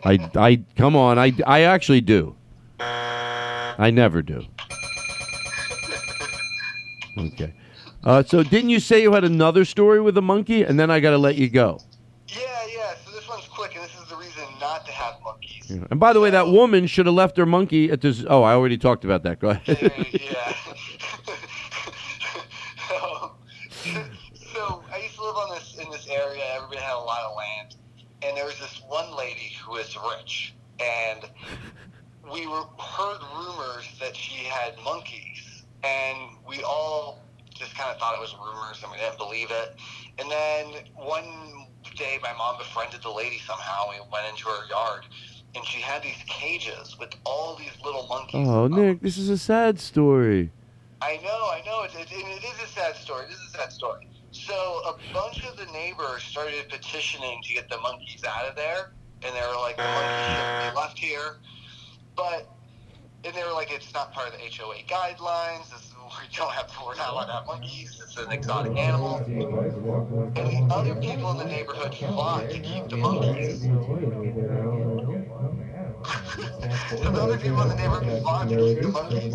I, I, come on. I, I actually do. I never do. Okay. Uh, so didn't you say you had another story with a monkey, and then I got to let you go? Yeah, yeah. So this one's quick, and this is the reason not to have monkeys. Yeah. And by the way, that woman should have left her monkey at this. Oh, I already talked about that. Go ahead. yeah. um, so I used to live on this in this area. Everybody had a lot of land, and there was this one lady who was rich, and we were heard rumors that she had monkeys, and we all just kind of thought it was rumors, and we didn't believe it. And then one day, my mom befriended the lady somehow. We went into her yard. And she had these cages with all these little monkeys. oh, Nick, this is a sad story. I know, I know. It, it, it is a sad story. It is a sad story. So a bunch of the neighbors started petitioning to get the monkeys out of there, and they were like, the monkeys uh. left here. But and they were like, it's not part of the HOA guidelines. This, [laughs] we don't have, we're not allowed to have monkeys. It's an exotic animal. And the other people in the neighborhood fought to keep the monkeys. [laughs] so the other people in the neighborhood fought to keep the monkeys.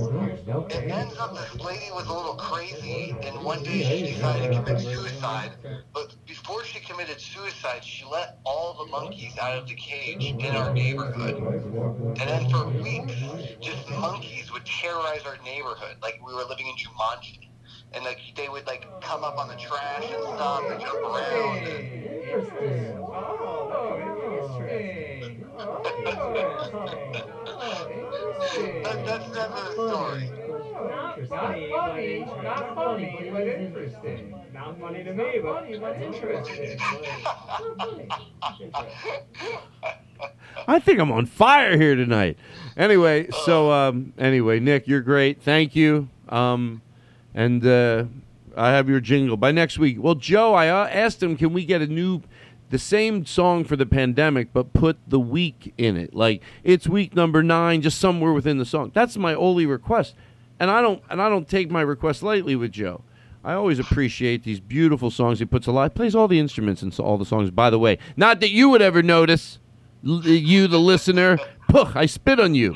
It ends up this lady was a little crazy, and one day she decided to commit suicide. But before she committed suicide, she let all the monkeys out of the cage in our neighborhood. And then for weeks, just monkeys would terrorize our neighborhood, like we were living in Jumanji. And like they would like come up on the trash and stuff and jump around. And, that, that's never the story. Not funny, but not funny, but interesting. Not funny to me, but interesting. I think I'm on fire here tonight. Anyway, so um, anyway, Nick, you're great. Thank you. Um, and uh, I have your jingle by next week. Well, Joe, I uh, asked him, can we get a new, the same song for the pandemic, but put the week in it? Like it's week number nine, just somewhere within the song. That's my only request, and I don't and I don't take my request lightly with Joe. I always appreciate these beautiful songs he puts a lot. Plays all the instruments and so- all the songs. By the way, not that you would ever notice, L- you the listener. Puh, I spit on you.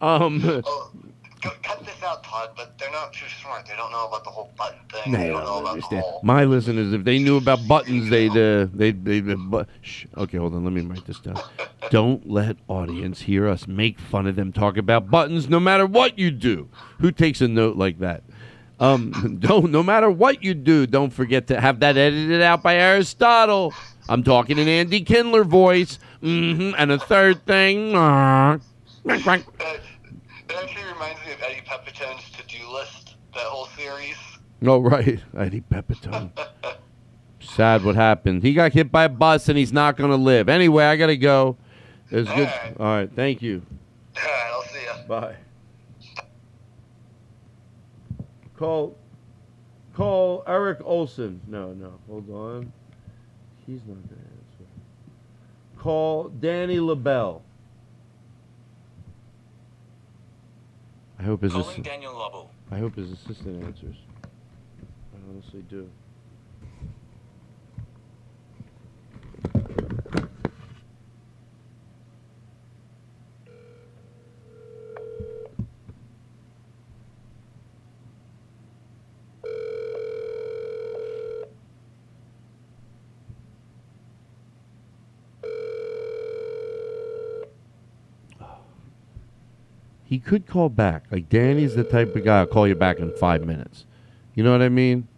Um, Oh, [laughs] go, cut this out, Todd, but they're not too smart. They don't know about the whole button thing. They they don't don't know about the understand. whole. My listeners, if they knew about buttons, they'd uh, they'd they'd. Uh, bu- shh. Okay, hold on. Let me write this down. [laughs] Don't let audience hear us make fun of them talk about buttons, no matter what you do. Who takes a note like that? Um, [laughs] don't. No matter what you do, don't forget to have that edited out by Aristotle. I'm talking in Andy Kindler voice. hmm And a third thing. uh. Uh, actually reminds me of Eddie Pepitone's to-do list. That whole series. Oh, right. Eddie Pepitone. Sad what happened. He got hit by a bus and he's not going to live. Anyway, I got to go. It was good. Alright. All right. Thank you. All right, I'll see ya. Bye. Call, call Eric Olson. No, no. Hold on. He's not going to answer. Call Danny Lobell. I hope his assi- Daniel Lobo. I hope his assistant answers. I honestly do. He could call back. Like Danny's the type of guy I'll call you back in five minutes. You know what I mean?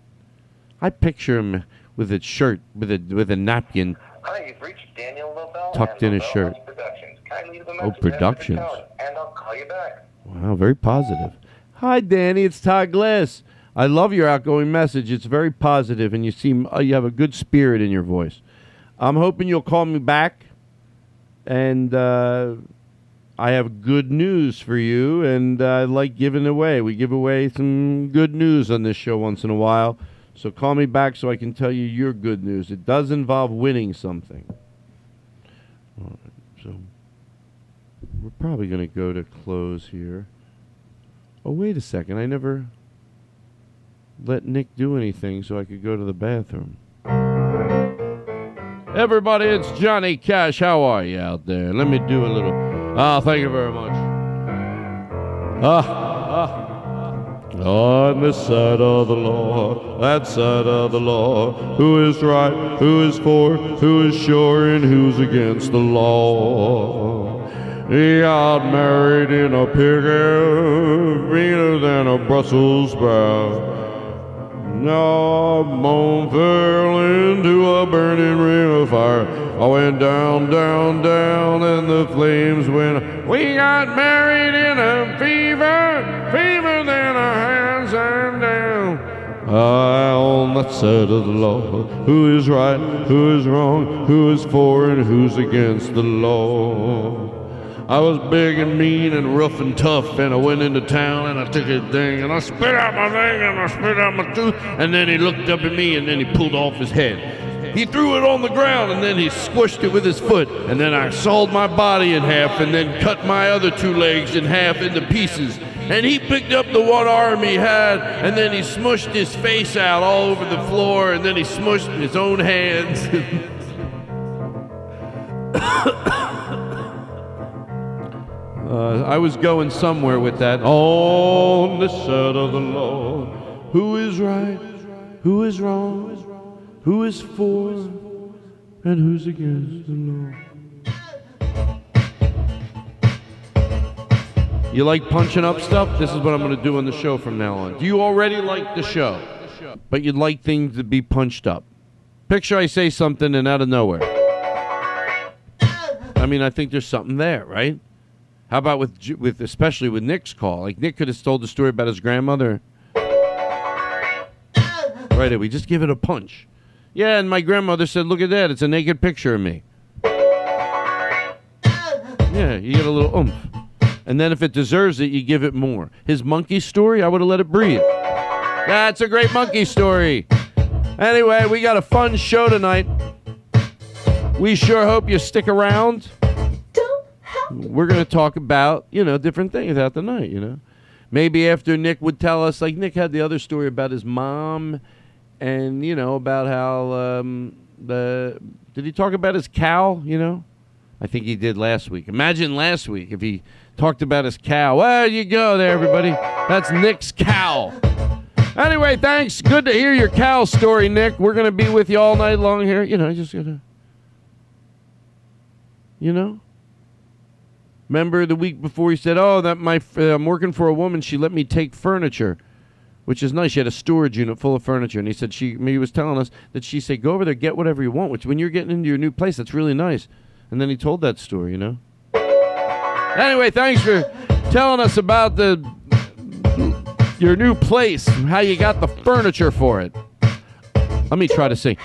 I picture him with a shirt, with a with a napkin Hi, you've reached Daniel Lobell. tucked in his shirt. Productions. Kindly leave a Oh, message after the Productions. and I'll call you back. Wow, very positive. Hi, Danny. It's Todd Glass. I love your outgoing message. It's very positive, and you seem uh, you have a good spirit in your voice. I'm hoping you'll call me back, and uh, I have good news for you. And uh, I like giving away. We give away some good news on this show once in a while. So call me back so I can tell you your good news. It does involve winning something. All right, so we're probably going to go to close here. Oh, wait a second. I never let Nick do anything so I could go to the bathroom. Everybody, it's Johnny Cash. How are you out there? Let me do a little. Oh, thank you very much. Ah, ah. On this side of the law, that side of the law, who is right, who is for, who is sure, and who's against the law. He got married in a pig meaner than a Brussels sprout. Now moan fell into a burning ring of fire. I went down, down, down, and the flames went. We got married in a fever, fever than a hands and down. I on that side of the law. Who is right, who is wrong, who is for and who's against the law. I was big and mean and rough and tough, and I went into town and I took his thing and I spit out my thing and I spit out my tooth, and then he looked up at me and then he pulled off his head. He threw it on the ground and then he squished it with his foot. And then I sawed my body in half and then cut my other two legs in half into pieces. And he picked up the one arm he had and then he smushed his face out all over the floor and then he smushed his own hands. Uh, I was going somewhere with that. On the side of the law, who is right, who is wrong, who is for, and who's against the law. You like punching up stuff? This is what I'm going to do on the show from now on. Do you already like the show, but you'd like things to be punched up? Picture I say something and out of nowhere. I mean, I think there's something there, right? How about with with especially with Nick's call? Like Nick could have told the story about his grandmother. Right, we just give it a punch. Yeah, and my grandmother said, "Look at that! It's a naked picture of me." Yeah, you get a little oomph, and then if it deserves it, you give it more. His monkey story, I would have let it breathe. That's a great monkey story. Anyway, we got a fun show tonight. We sure hope you stick around we're going to talk about you know different things out the night you know. Maybe after nick would tell us like nick had the other story about his mom and you know about how um, the did he talk about his cow you know? I think he did last week. Imagine last week if he talked about his cow. Well you go there everybody. That's nick's cow. Anyway thanks. Good to hear your cow story nick. We're going to be with you all night long here. You know just gonna you know Remember the week before he said, "Oh, that my uh, I'm working for a woman. She let me take furniture, which is nice. She had a storage unit full of furniture." And he said she he was telling us that she said, "Go over there, get whatever you want." Which when you're getting into your new place, that's really nice. And then he told that story, you know. Anyway, thanks for telling us about the your new place, how you got the furniture for it. Let me try to sing.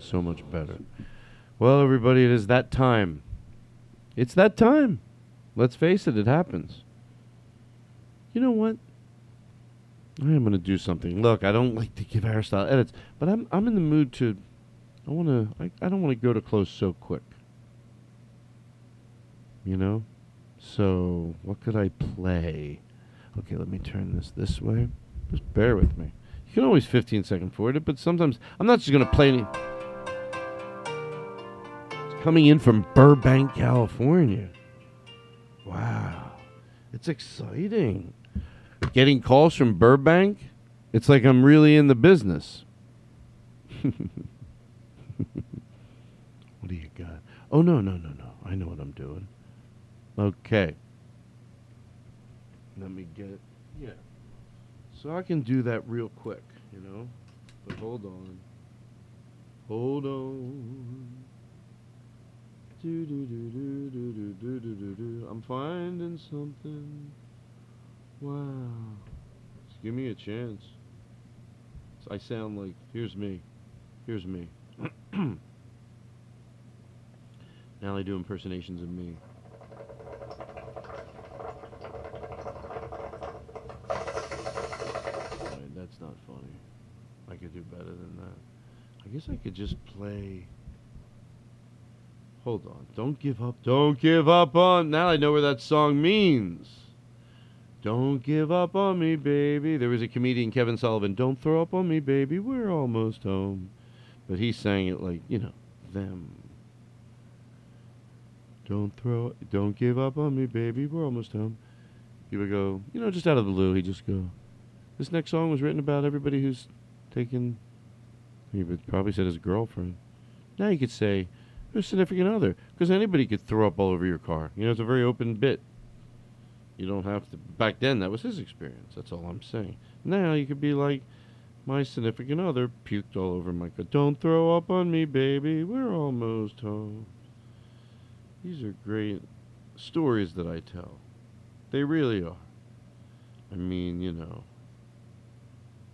So much better. Well, everybody, it is that time. It's that time. Let's face it, it happens. You know what? I am going to do something. Look, I don't like to give hairstyle edits, but I'm I'm in the mood to. I want to. I, I don't want to go to close so quick. You know, so what could I play? Okay, let me turn this this way. Just bear with me. You can always 15 second forward it, but sometimes I'm not just going to play any. Coming in from Burbank, California. Wow. It's exciting. Getting calls from Burbank, it's like I'm really in the business. [laughs] what do you got? Oh, no, no, no, no. I know what I'm doing. Okay. Let me get. Yeah. So I can do that real quick, you know? But hold on. Hold on. Do, do, do, do, do, do, do, do, do, do. I'm finding something. Wow. Just give me a chance. I sound like, here's me. Here's me. [clears throat] now they do impersonations of me. Alright, that's not funny. I could do better than that. I guess I could just play. Hold on. Don't give up. Don't give up on. Now I know where that song means. Don't give up on me, baby. There was a comedian, Kevin Sullivan. Don't throw up on me, baby. We're almost home. But he sang it like, you know, them. Don't throw, don't give up on me, baby. We're almost home. He would go, you know, just out of the blue, he'd just go, this next song was written about everybody who's taken, he would probably said his girlfriend. Now you could say, your significant other, because anybody could throw up all over your car. You know, it's a very open bit. You don't have to. Back then, that was his experience. That's all I'm saying. Now you could be like, my significant other puked all over my car. Don't throw up on me, baby. We're almost home. These are great stories that I tell. They really are. I mean, you know,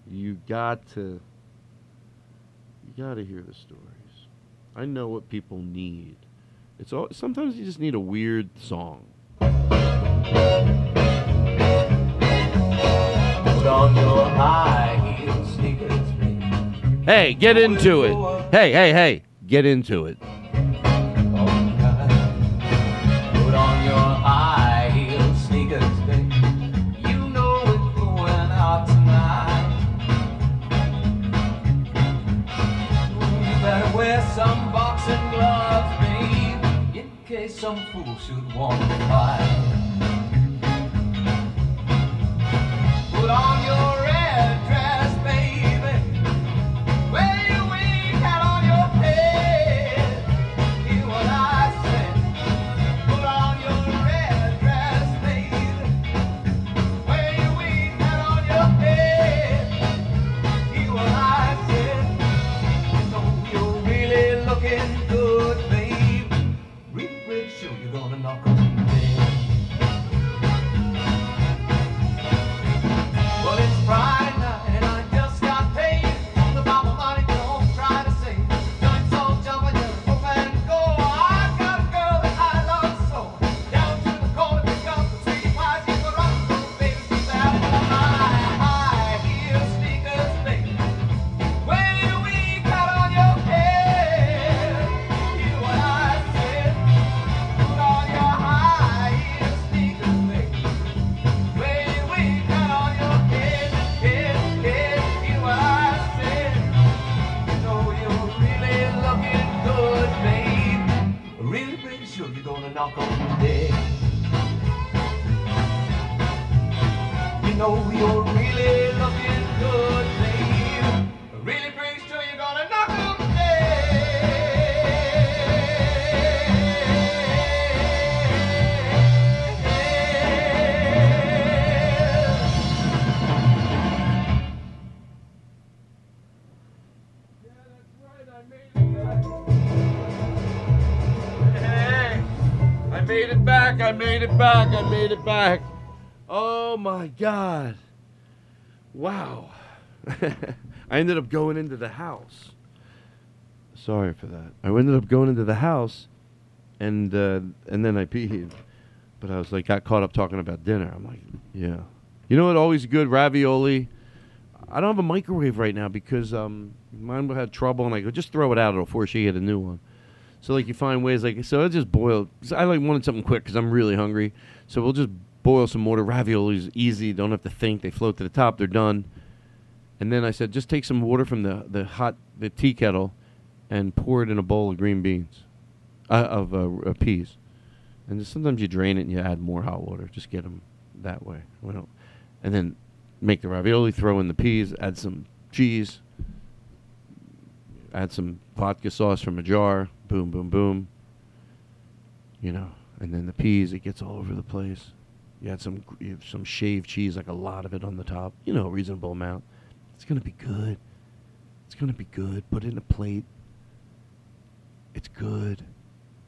you got to, you got to hear the stories. I know what people need. It's all. Sometimes you just need a weird song. Put on your high heel sneakers, baby. Hey, get into it. Hey, hey, hey, get into it. Case some fool should want to I made it back. I made it back. Oh my God. Wow. [laughs] I ended up going into the house. Sorry for that. I ended up going into the house and uh, and then I peed. But I was like got caught up talking about dinner. I'm like, yeah. You know what always good? Ravioli. I don't have a microwave right now because um mine had trouble and I go just throw it out, it'll force you to get a new one. So like you find ways like so I just boil. I like wanted something quick because I'm really hungry. So we'll just boil some water. Raviolis easy. Don't have to think. They float to the top. They're done. And then I said just take some water from the the hot the tea kettle, and pour it in a bowl of green beans, uh, of uh, uh, peas. And sometimes you drain it and you add more hot water. Just get them that way. Well, and then make the ravioli. Throw in the peas. Add some cheese. Add some vodka sauce from a jar. Boom, boom, boom. You know, and then the peas. It gets all over the place. You had some you have some shaved cheese, like a lot of it on the top. You know, a reasonable amount. It's gonna be good. It's gonna be good. Put it in a plate. It's good.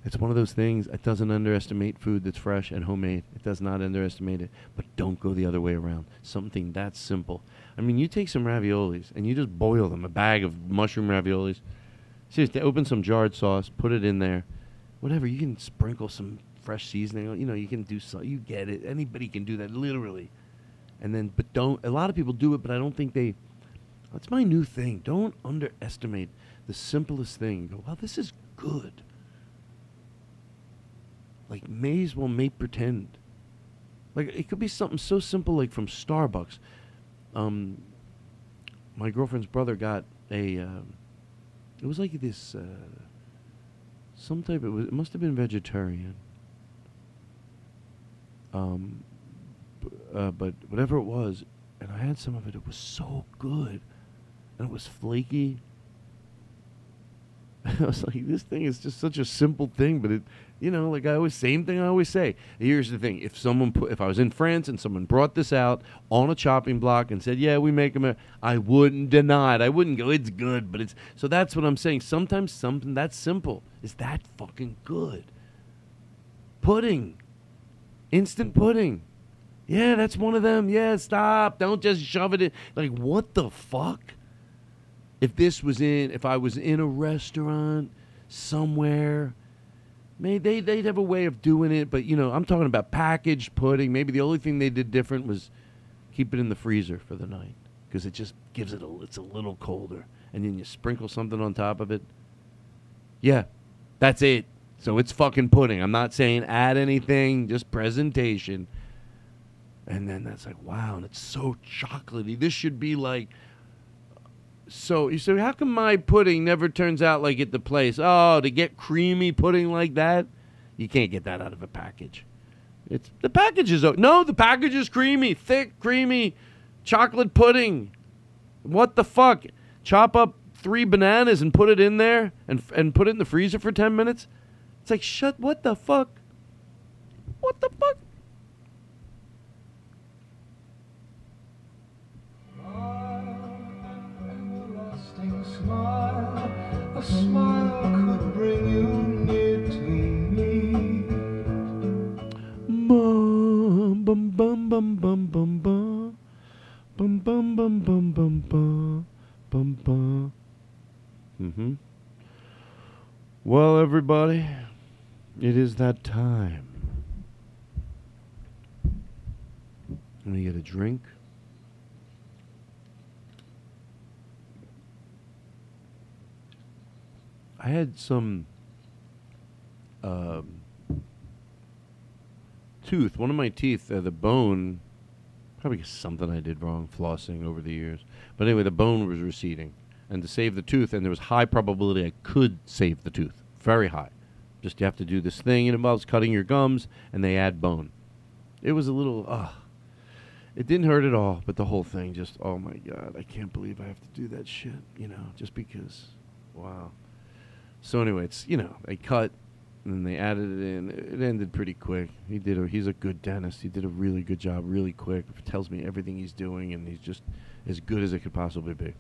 It's one of those things. It doesn't underestimate food that's fresh and homemade. It does not underestimate it. But don't go the other way around. Something that simple. I mean, you take some raviolis and you just boil them. A bag of mushroom raviolis. Seriously, open some jarred sauce. Put it in there. Whatever. You can sprinkle some fresh seasoning. on- You know, you can do so. You get it. Anybody can do that. Literally. And then, but don't. A lot of people do it, but I don't think they. That's my new thing. Don't underestimate the simplest thing. Go, well, this is good. like may as well make pretend. Like it could be something so simple like from Starbucks. Um, my girlfriend's brother got a. Um, it was like this. Uh, some type. It was. It must have been vegetarian. Um, b- uh, but whatever it was, and I had some of it. It was so good, and it was flaky. [laughs] I was like, this thing is just such a simple thing, but it, you know, like I always, same thing I always say. Here's the thing: if someone put, if I was in France and someone brought this out on a chopping block and said, "Yeah, we make them," I wouldn't deny it. I wouldn't go, "It's good," but it's so that's what I'm saying. Sometimes something that simple is that fucking good. Pudding, instant pudding. Yeah, that's one of them. Yeah, stop. Don't just shove it in. Like, what the fuck? if this was in if I was in a restaurant somewhere, maybe they they'd have a way of doing it, but you know, I'm talking about packaged pudding. Maybe the only thing they did different was keep it in the freezer for the night because it just gives it a it's a little colder, and then you sprinkle something on top of it. Yeah, that's it. So it's fucking pudding. I'm not saying add anything, just presentation. And then that's like, wow, and it's so chocolatey. This should be like so you say, how come my pudding never turns out like at the place? Oh, to get creamy pudding like that, you can't get that out of a package. It's the package is no, the package is creamy, thick, creamy, chocolate pudding. What the fuck? Chop up three bananas and put it in there and and put it in the freezer for ten minutes. It's like shut. What the fuck? What the fuck? A smile could bring you near to me. Bum bum bum bum bum bum bum bum bum bum bum bum bum bum bum. Mm-hmm. Well, everybody, it is that time. Let me get a drink. I had some um, tooth. One of my teeth, uh, the bone, probably something I did wrong flossing over the years. But anyway, the bone was receding, and to save the tooth, and there was high probability I could save the tooth, very high. Just you have to do this thing. It involves cutting your gums, and they add bone. It was a little, ugh. It didn't hurt at all, but the whole thing just, oh my god, I can't believe I have to do that shit. You know, just because, wow. So anyway, it's you know they cut and they added it in. It ended pretty quick. He did. A, he's a good dentist. He did a really good job, really quick. Tells me everything he's doing, and he's just as good as it could possibly be.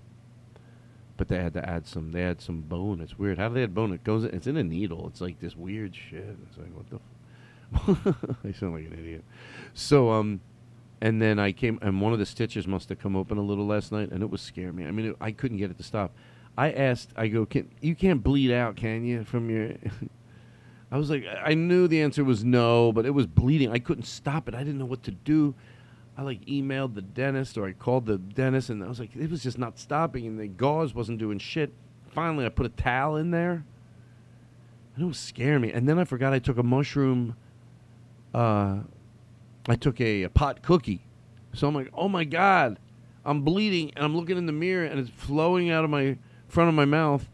But they had to add some. They had some bone. It's weird. How do they add bone? It goes. It's in a needle. It's like this weird shit. It's like what the. F- [laughs] I sound like an idiot. So um, and then I came and one of the stitches must have come open a little last night, and it was scaring me. I mean, it, I couldn't get it to stop. I asked. I go, can you can't bleed out, can you? From your. [laughs] I was like, I knew the answer was no, but it was bleeding. I couldn't stop it. I didn't know what to do. I like emailed the dentist or I called the dentist, and I was like, it was just not stopping, and the gauze wasn't doing shit. Finally, I put a towel in there, and it was scaring me. And then I forgot I took a mushroom. Uh, I took a, a pot cookie, so I'm like, oh my god, I'm bleeding, and I'm looking in the mirror, and it's flowing out of my front of my mouth.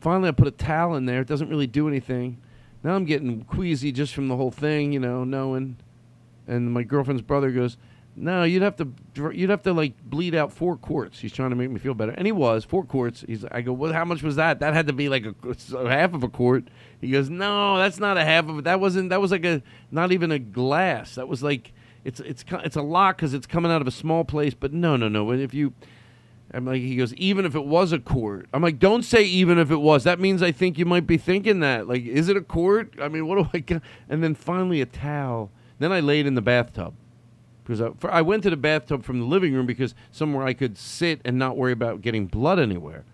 Finally, I put a towel in there. It doesn't really do anything. Now I'm getting queasy just from the whole thing, you know, knowing. And my girlfriend's brother goes, "No, you'd have to, you'd have to like bleed out four quarts." He's trying to make me feel better, and he was four quarts. He's, I go, "Well, how much was that? That had to be like a, a half of a quart." He goes, "No, that's not a half of it. That wasn't. That was like a, not even a glass. That was like, it's, it's, it's a lot because it's coming out of a small place. But no, no, no. If you, I'm like, he goes, even if it was a quart. I'm like, don't say even if it was. That means I think you might be thinking that. Like, is it a quart? I mean, what do I get? And then finally a towel. Then I laid in the bathtub. Because I, for, I went to the bathtub from the living room because somewhere I could sit and not worry about getting blood anywhere.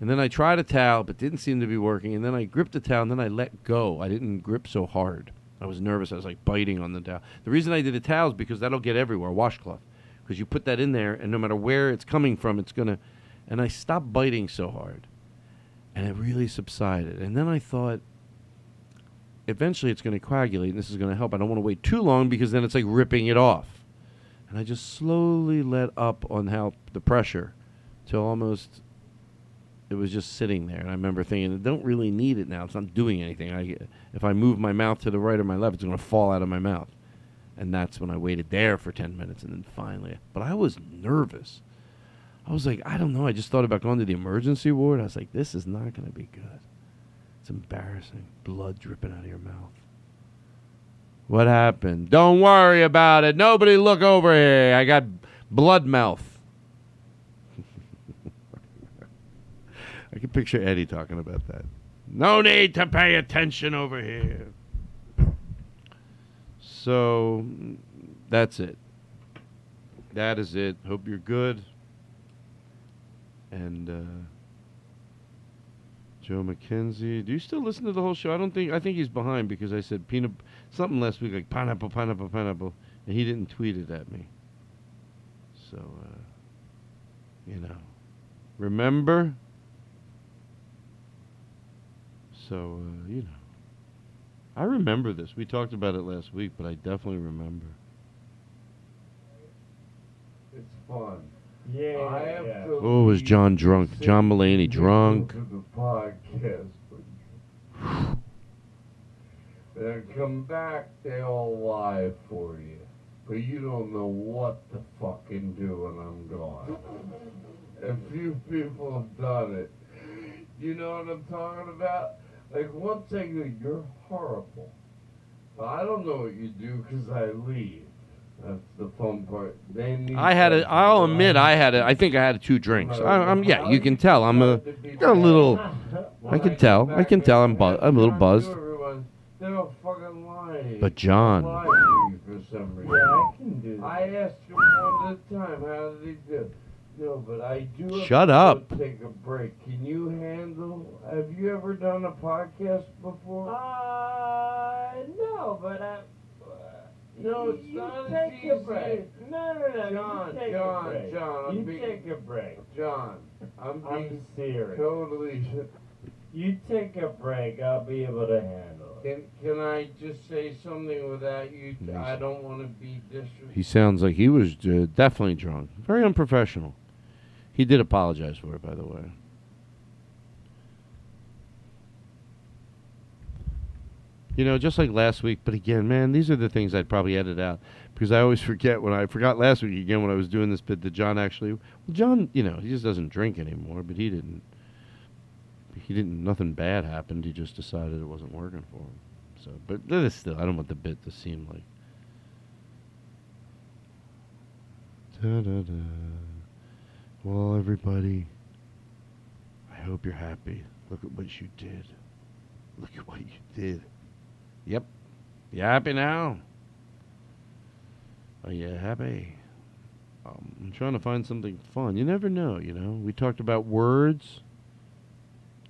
And then I tried a towel, but didn't seem to be working. And then I gripped the towel, and then I let go. I didn't grip so hard. I was nervous. I was like biting on the towel. The reason I did a towel is because that'll get everywhere, washcloth because you put that in there, and no matter where it's coming from, it's gonna. And I stopped biting so hard, and it really subsided. And then I thought, eventually it's going to coagulate and this is going to help. I don't want to wait too long because then it's like ripping it off. And I just slowly let up on how the pressure till almost it was just sitting there. And I remember thinking, I don't really need it now. It's not doing anything. I, if I move my mouth to the right or my left, it's going to fall out of my mouth. And that's when I waited there for 10 minutes and then finally. But I was nervous. I was like, I don't know. I just thought about going to the emergency ward. I was like, this is not going to be good. It's embarrassing. Blood dripping out of your mouth. What happened? Don't worry about it. Nobody look over here. I got blood mouth. [laughs] I can picture Eddie talking about that. No need to pay attention over here. So that's it. That is it. Hope you're good. And uh, Joe McKenzie, do you still listen to the whole show? I don't think. I think he's behind because I said peanut something last week like pineapple, pineapple, pineapple, and he didn't tweet it at me. So, uh, you know, remember. So uh, you know, I remember this. We talked about it last week, but I definitely remember. It's fun. Yeah. I have yeah. to Oh, was John drunk? John Mulaney drunk? To the podcast, but [sighs] then come back, they all lie for you, but you don't know what to fucking do when I'm gone. A few people have done it. You know what I'm talking about? Like one thing, that you're horrible, but I don't know what you do because I leave. That's the fun part. They need I had a. to- I'll admit, I had a. I think I had two drinks. I, I'm. Yeah, you can tell. I'm a. Got a little. [laughs] I can tell. I can tell. I'm. Bu- I'm a little buzzed. Everyone, they're all fucking lying. But John. Lie to you for some reason. Yeah, I can do that. I asked him one at a time, how did he do? No, but I do Shut to up. go take a break. Can you handle? Have you ever done a podcast before? Uh, no, but I. No, it's you not as take a break. No, no, no. John, you take John, a break. John, I'm you being- take a break. John, I'm I'm being serious. totally. You take a break. I'll be able to handle it. Can, can I just say something without you? Please. I don't want to be disrespectful. He sounds like he was uh, definitely drunk. Very unprofessional. He did apologize for it, by the way. You know, just like last week. But again, man, these are the things I'd probably edit out because I always [laughs] forget when I forgot last week again when I was doing this bit that John actually. Well, John, you know, he just doesn't drink anymore, but he didn't. He didn't. Nothing bad happened. He just decided it wasn't working for him. So, but that is still. I don't want the bit to seem like. Da-da-da. Well, everybody, I hope you're happy. Look at what you did. Look at what you did. Yep. You happy now? Are you happy? Um, I'm trying to find something fun. You never know, you know. We talked about words.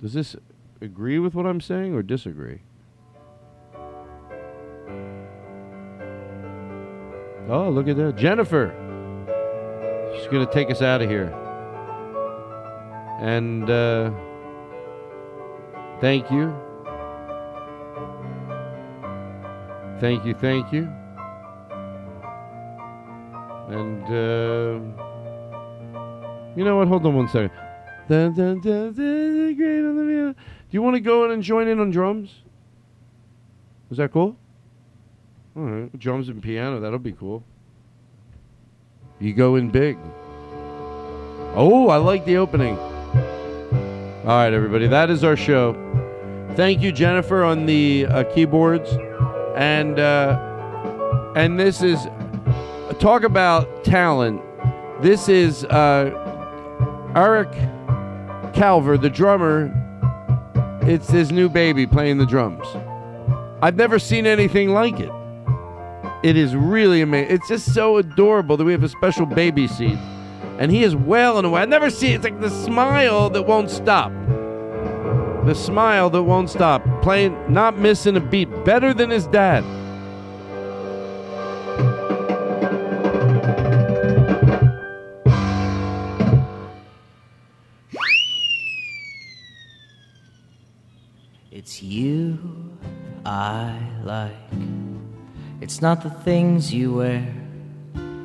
Does this agree with what I'm saying or disagree? Oh, look at that. Jennifer. She's going to take us out of here. And uh, thank you. Thank you, thank you. And uh, you know what? Hold on one second. Do you want to go in and join in on drums? Is that cool? All right, drums and piano. That'll be cool. You go in big. Oh, I like the opening. All right, everybody, that is our show. Thank you, Jennifer, on the uh, keyboards, and uh, and this is talk about talent. This is uh, Eric Calver, the drummer. It's his new baby playing the drums. I've never seen anything like it. It is really amazing. It's just so adorable that we have a special baby seat. And he is well and away. I never see it's like the smile that won't stop. The smile that won't stop. Playing, not missing a beat. Better than his dad. It's you I like. It's not the things you wear,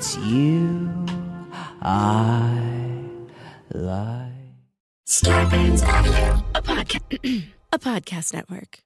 It's you I like. A [clears throat] a podcast network.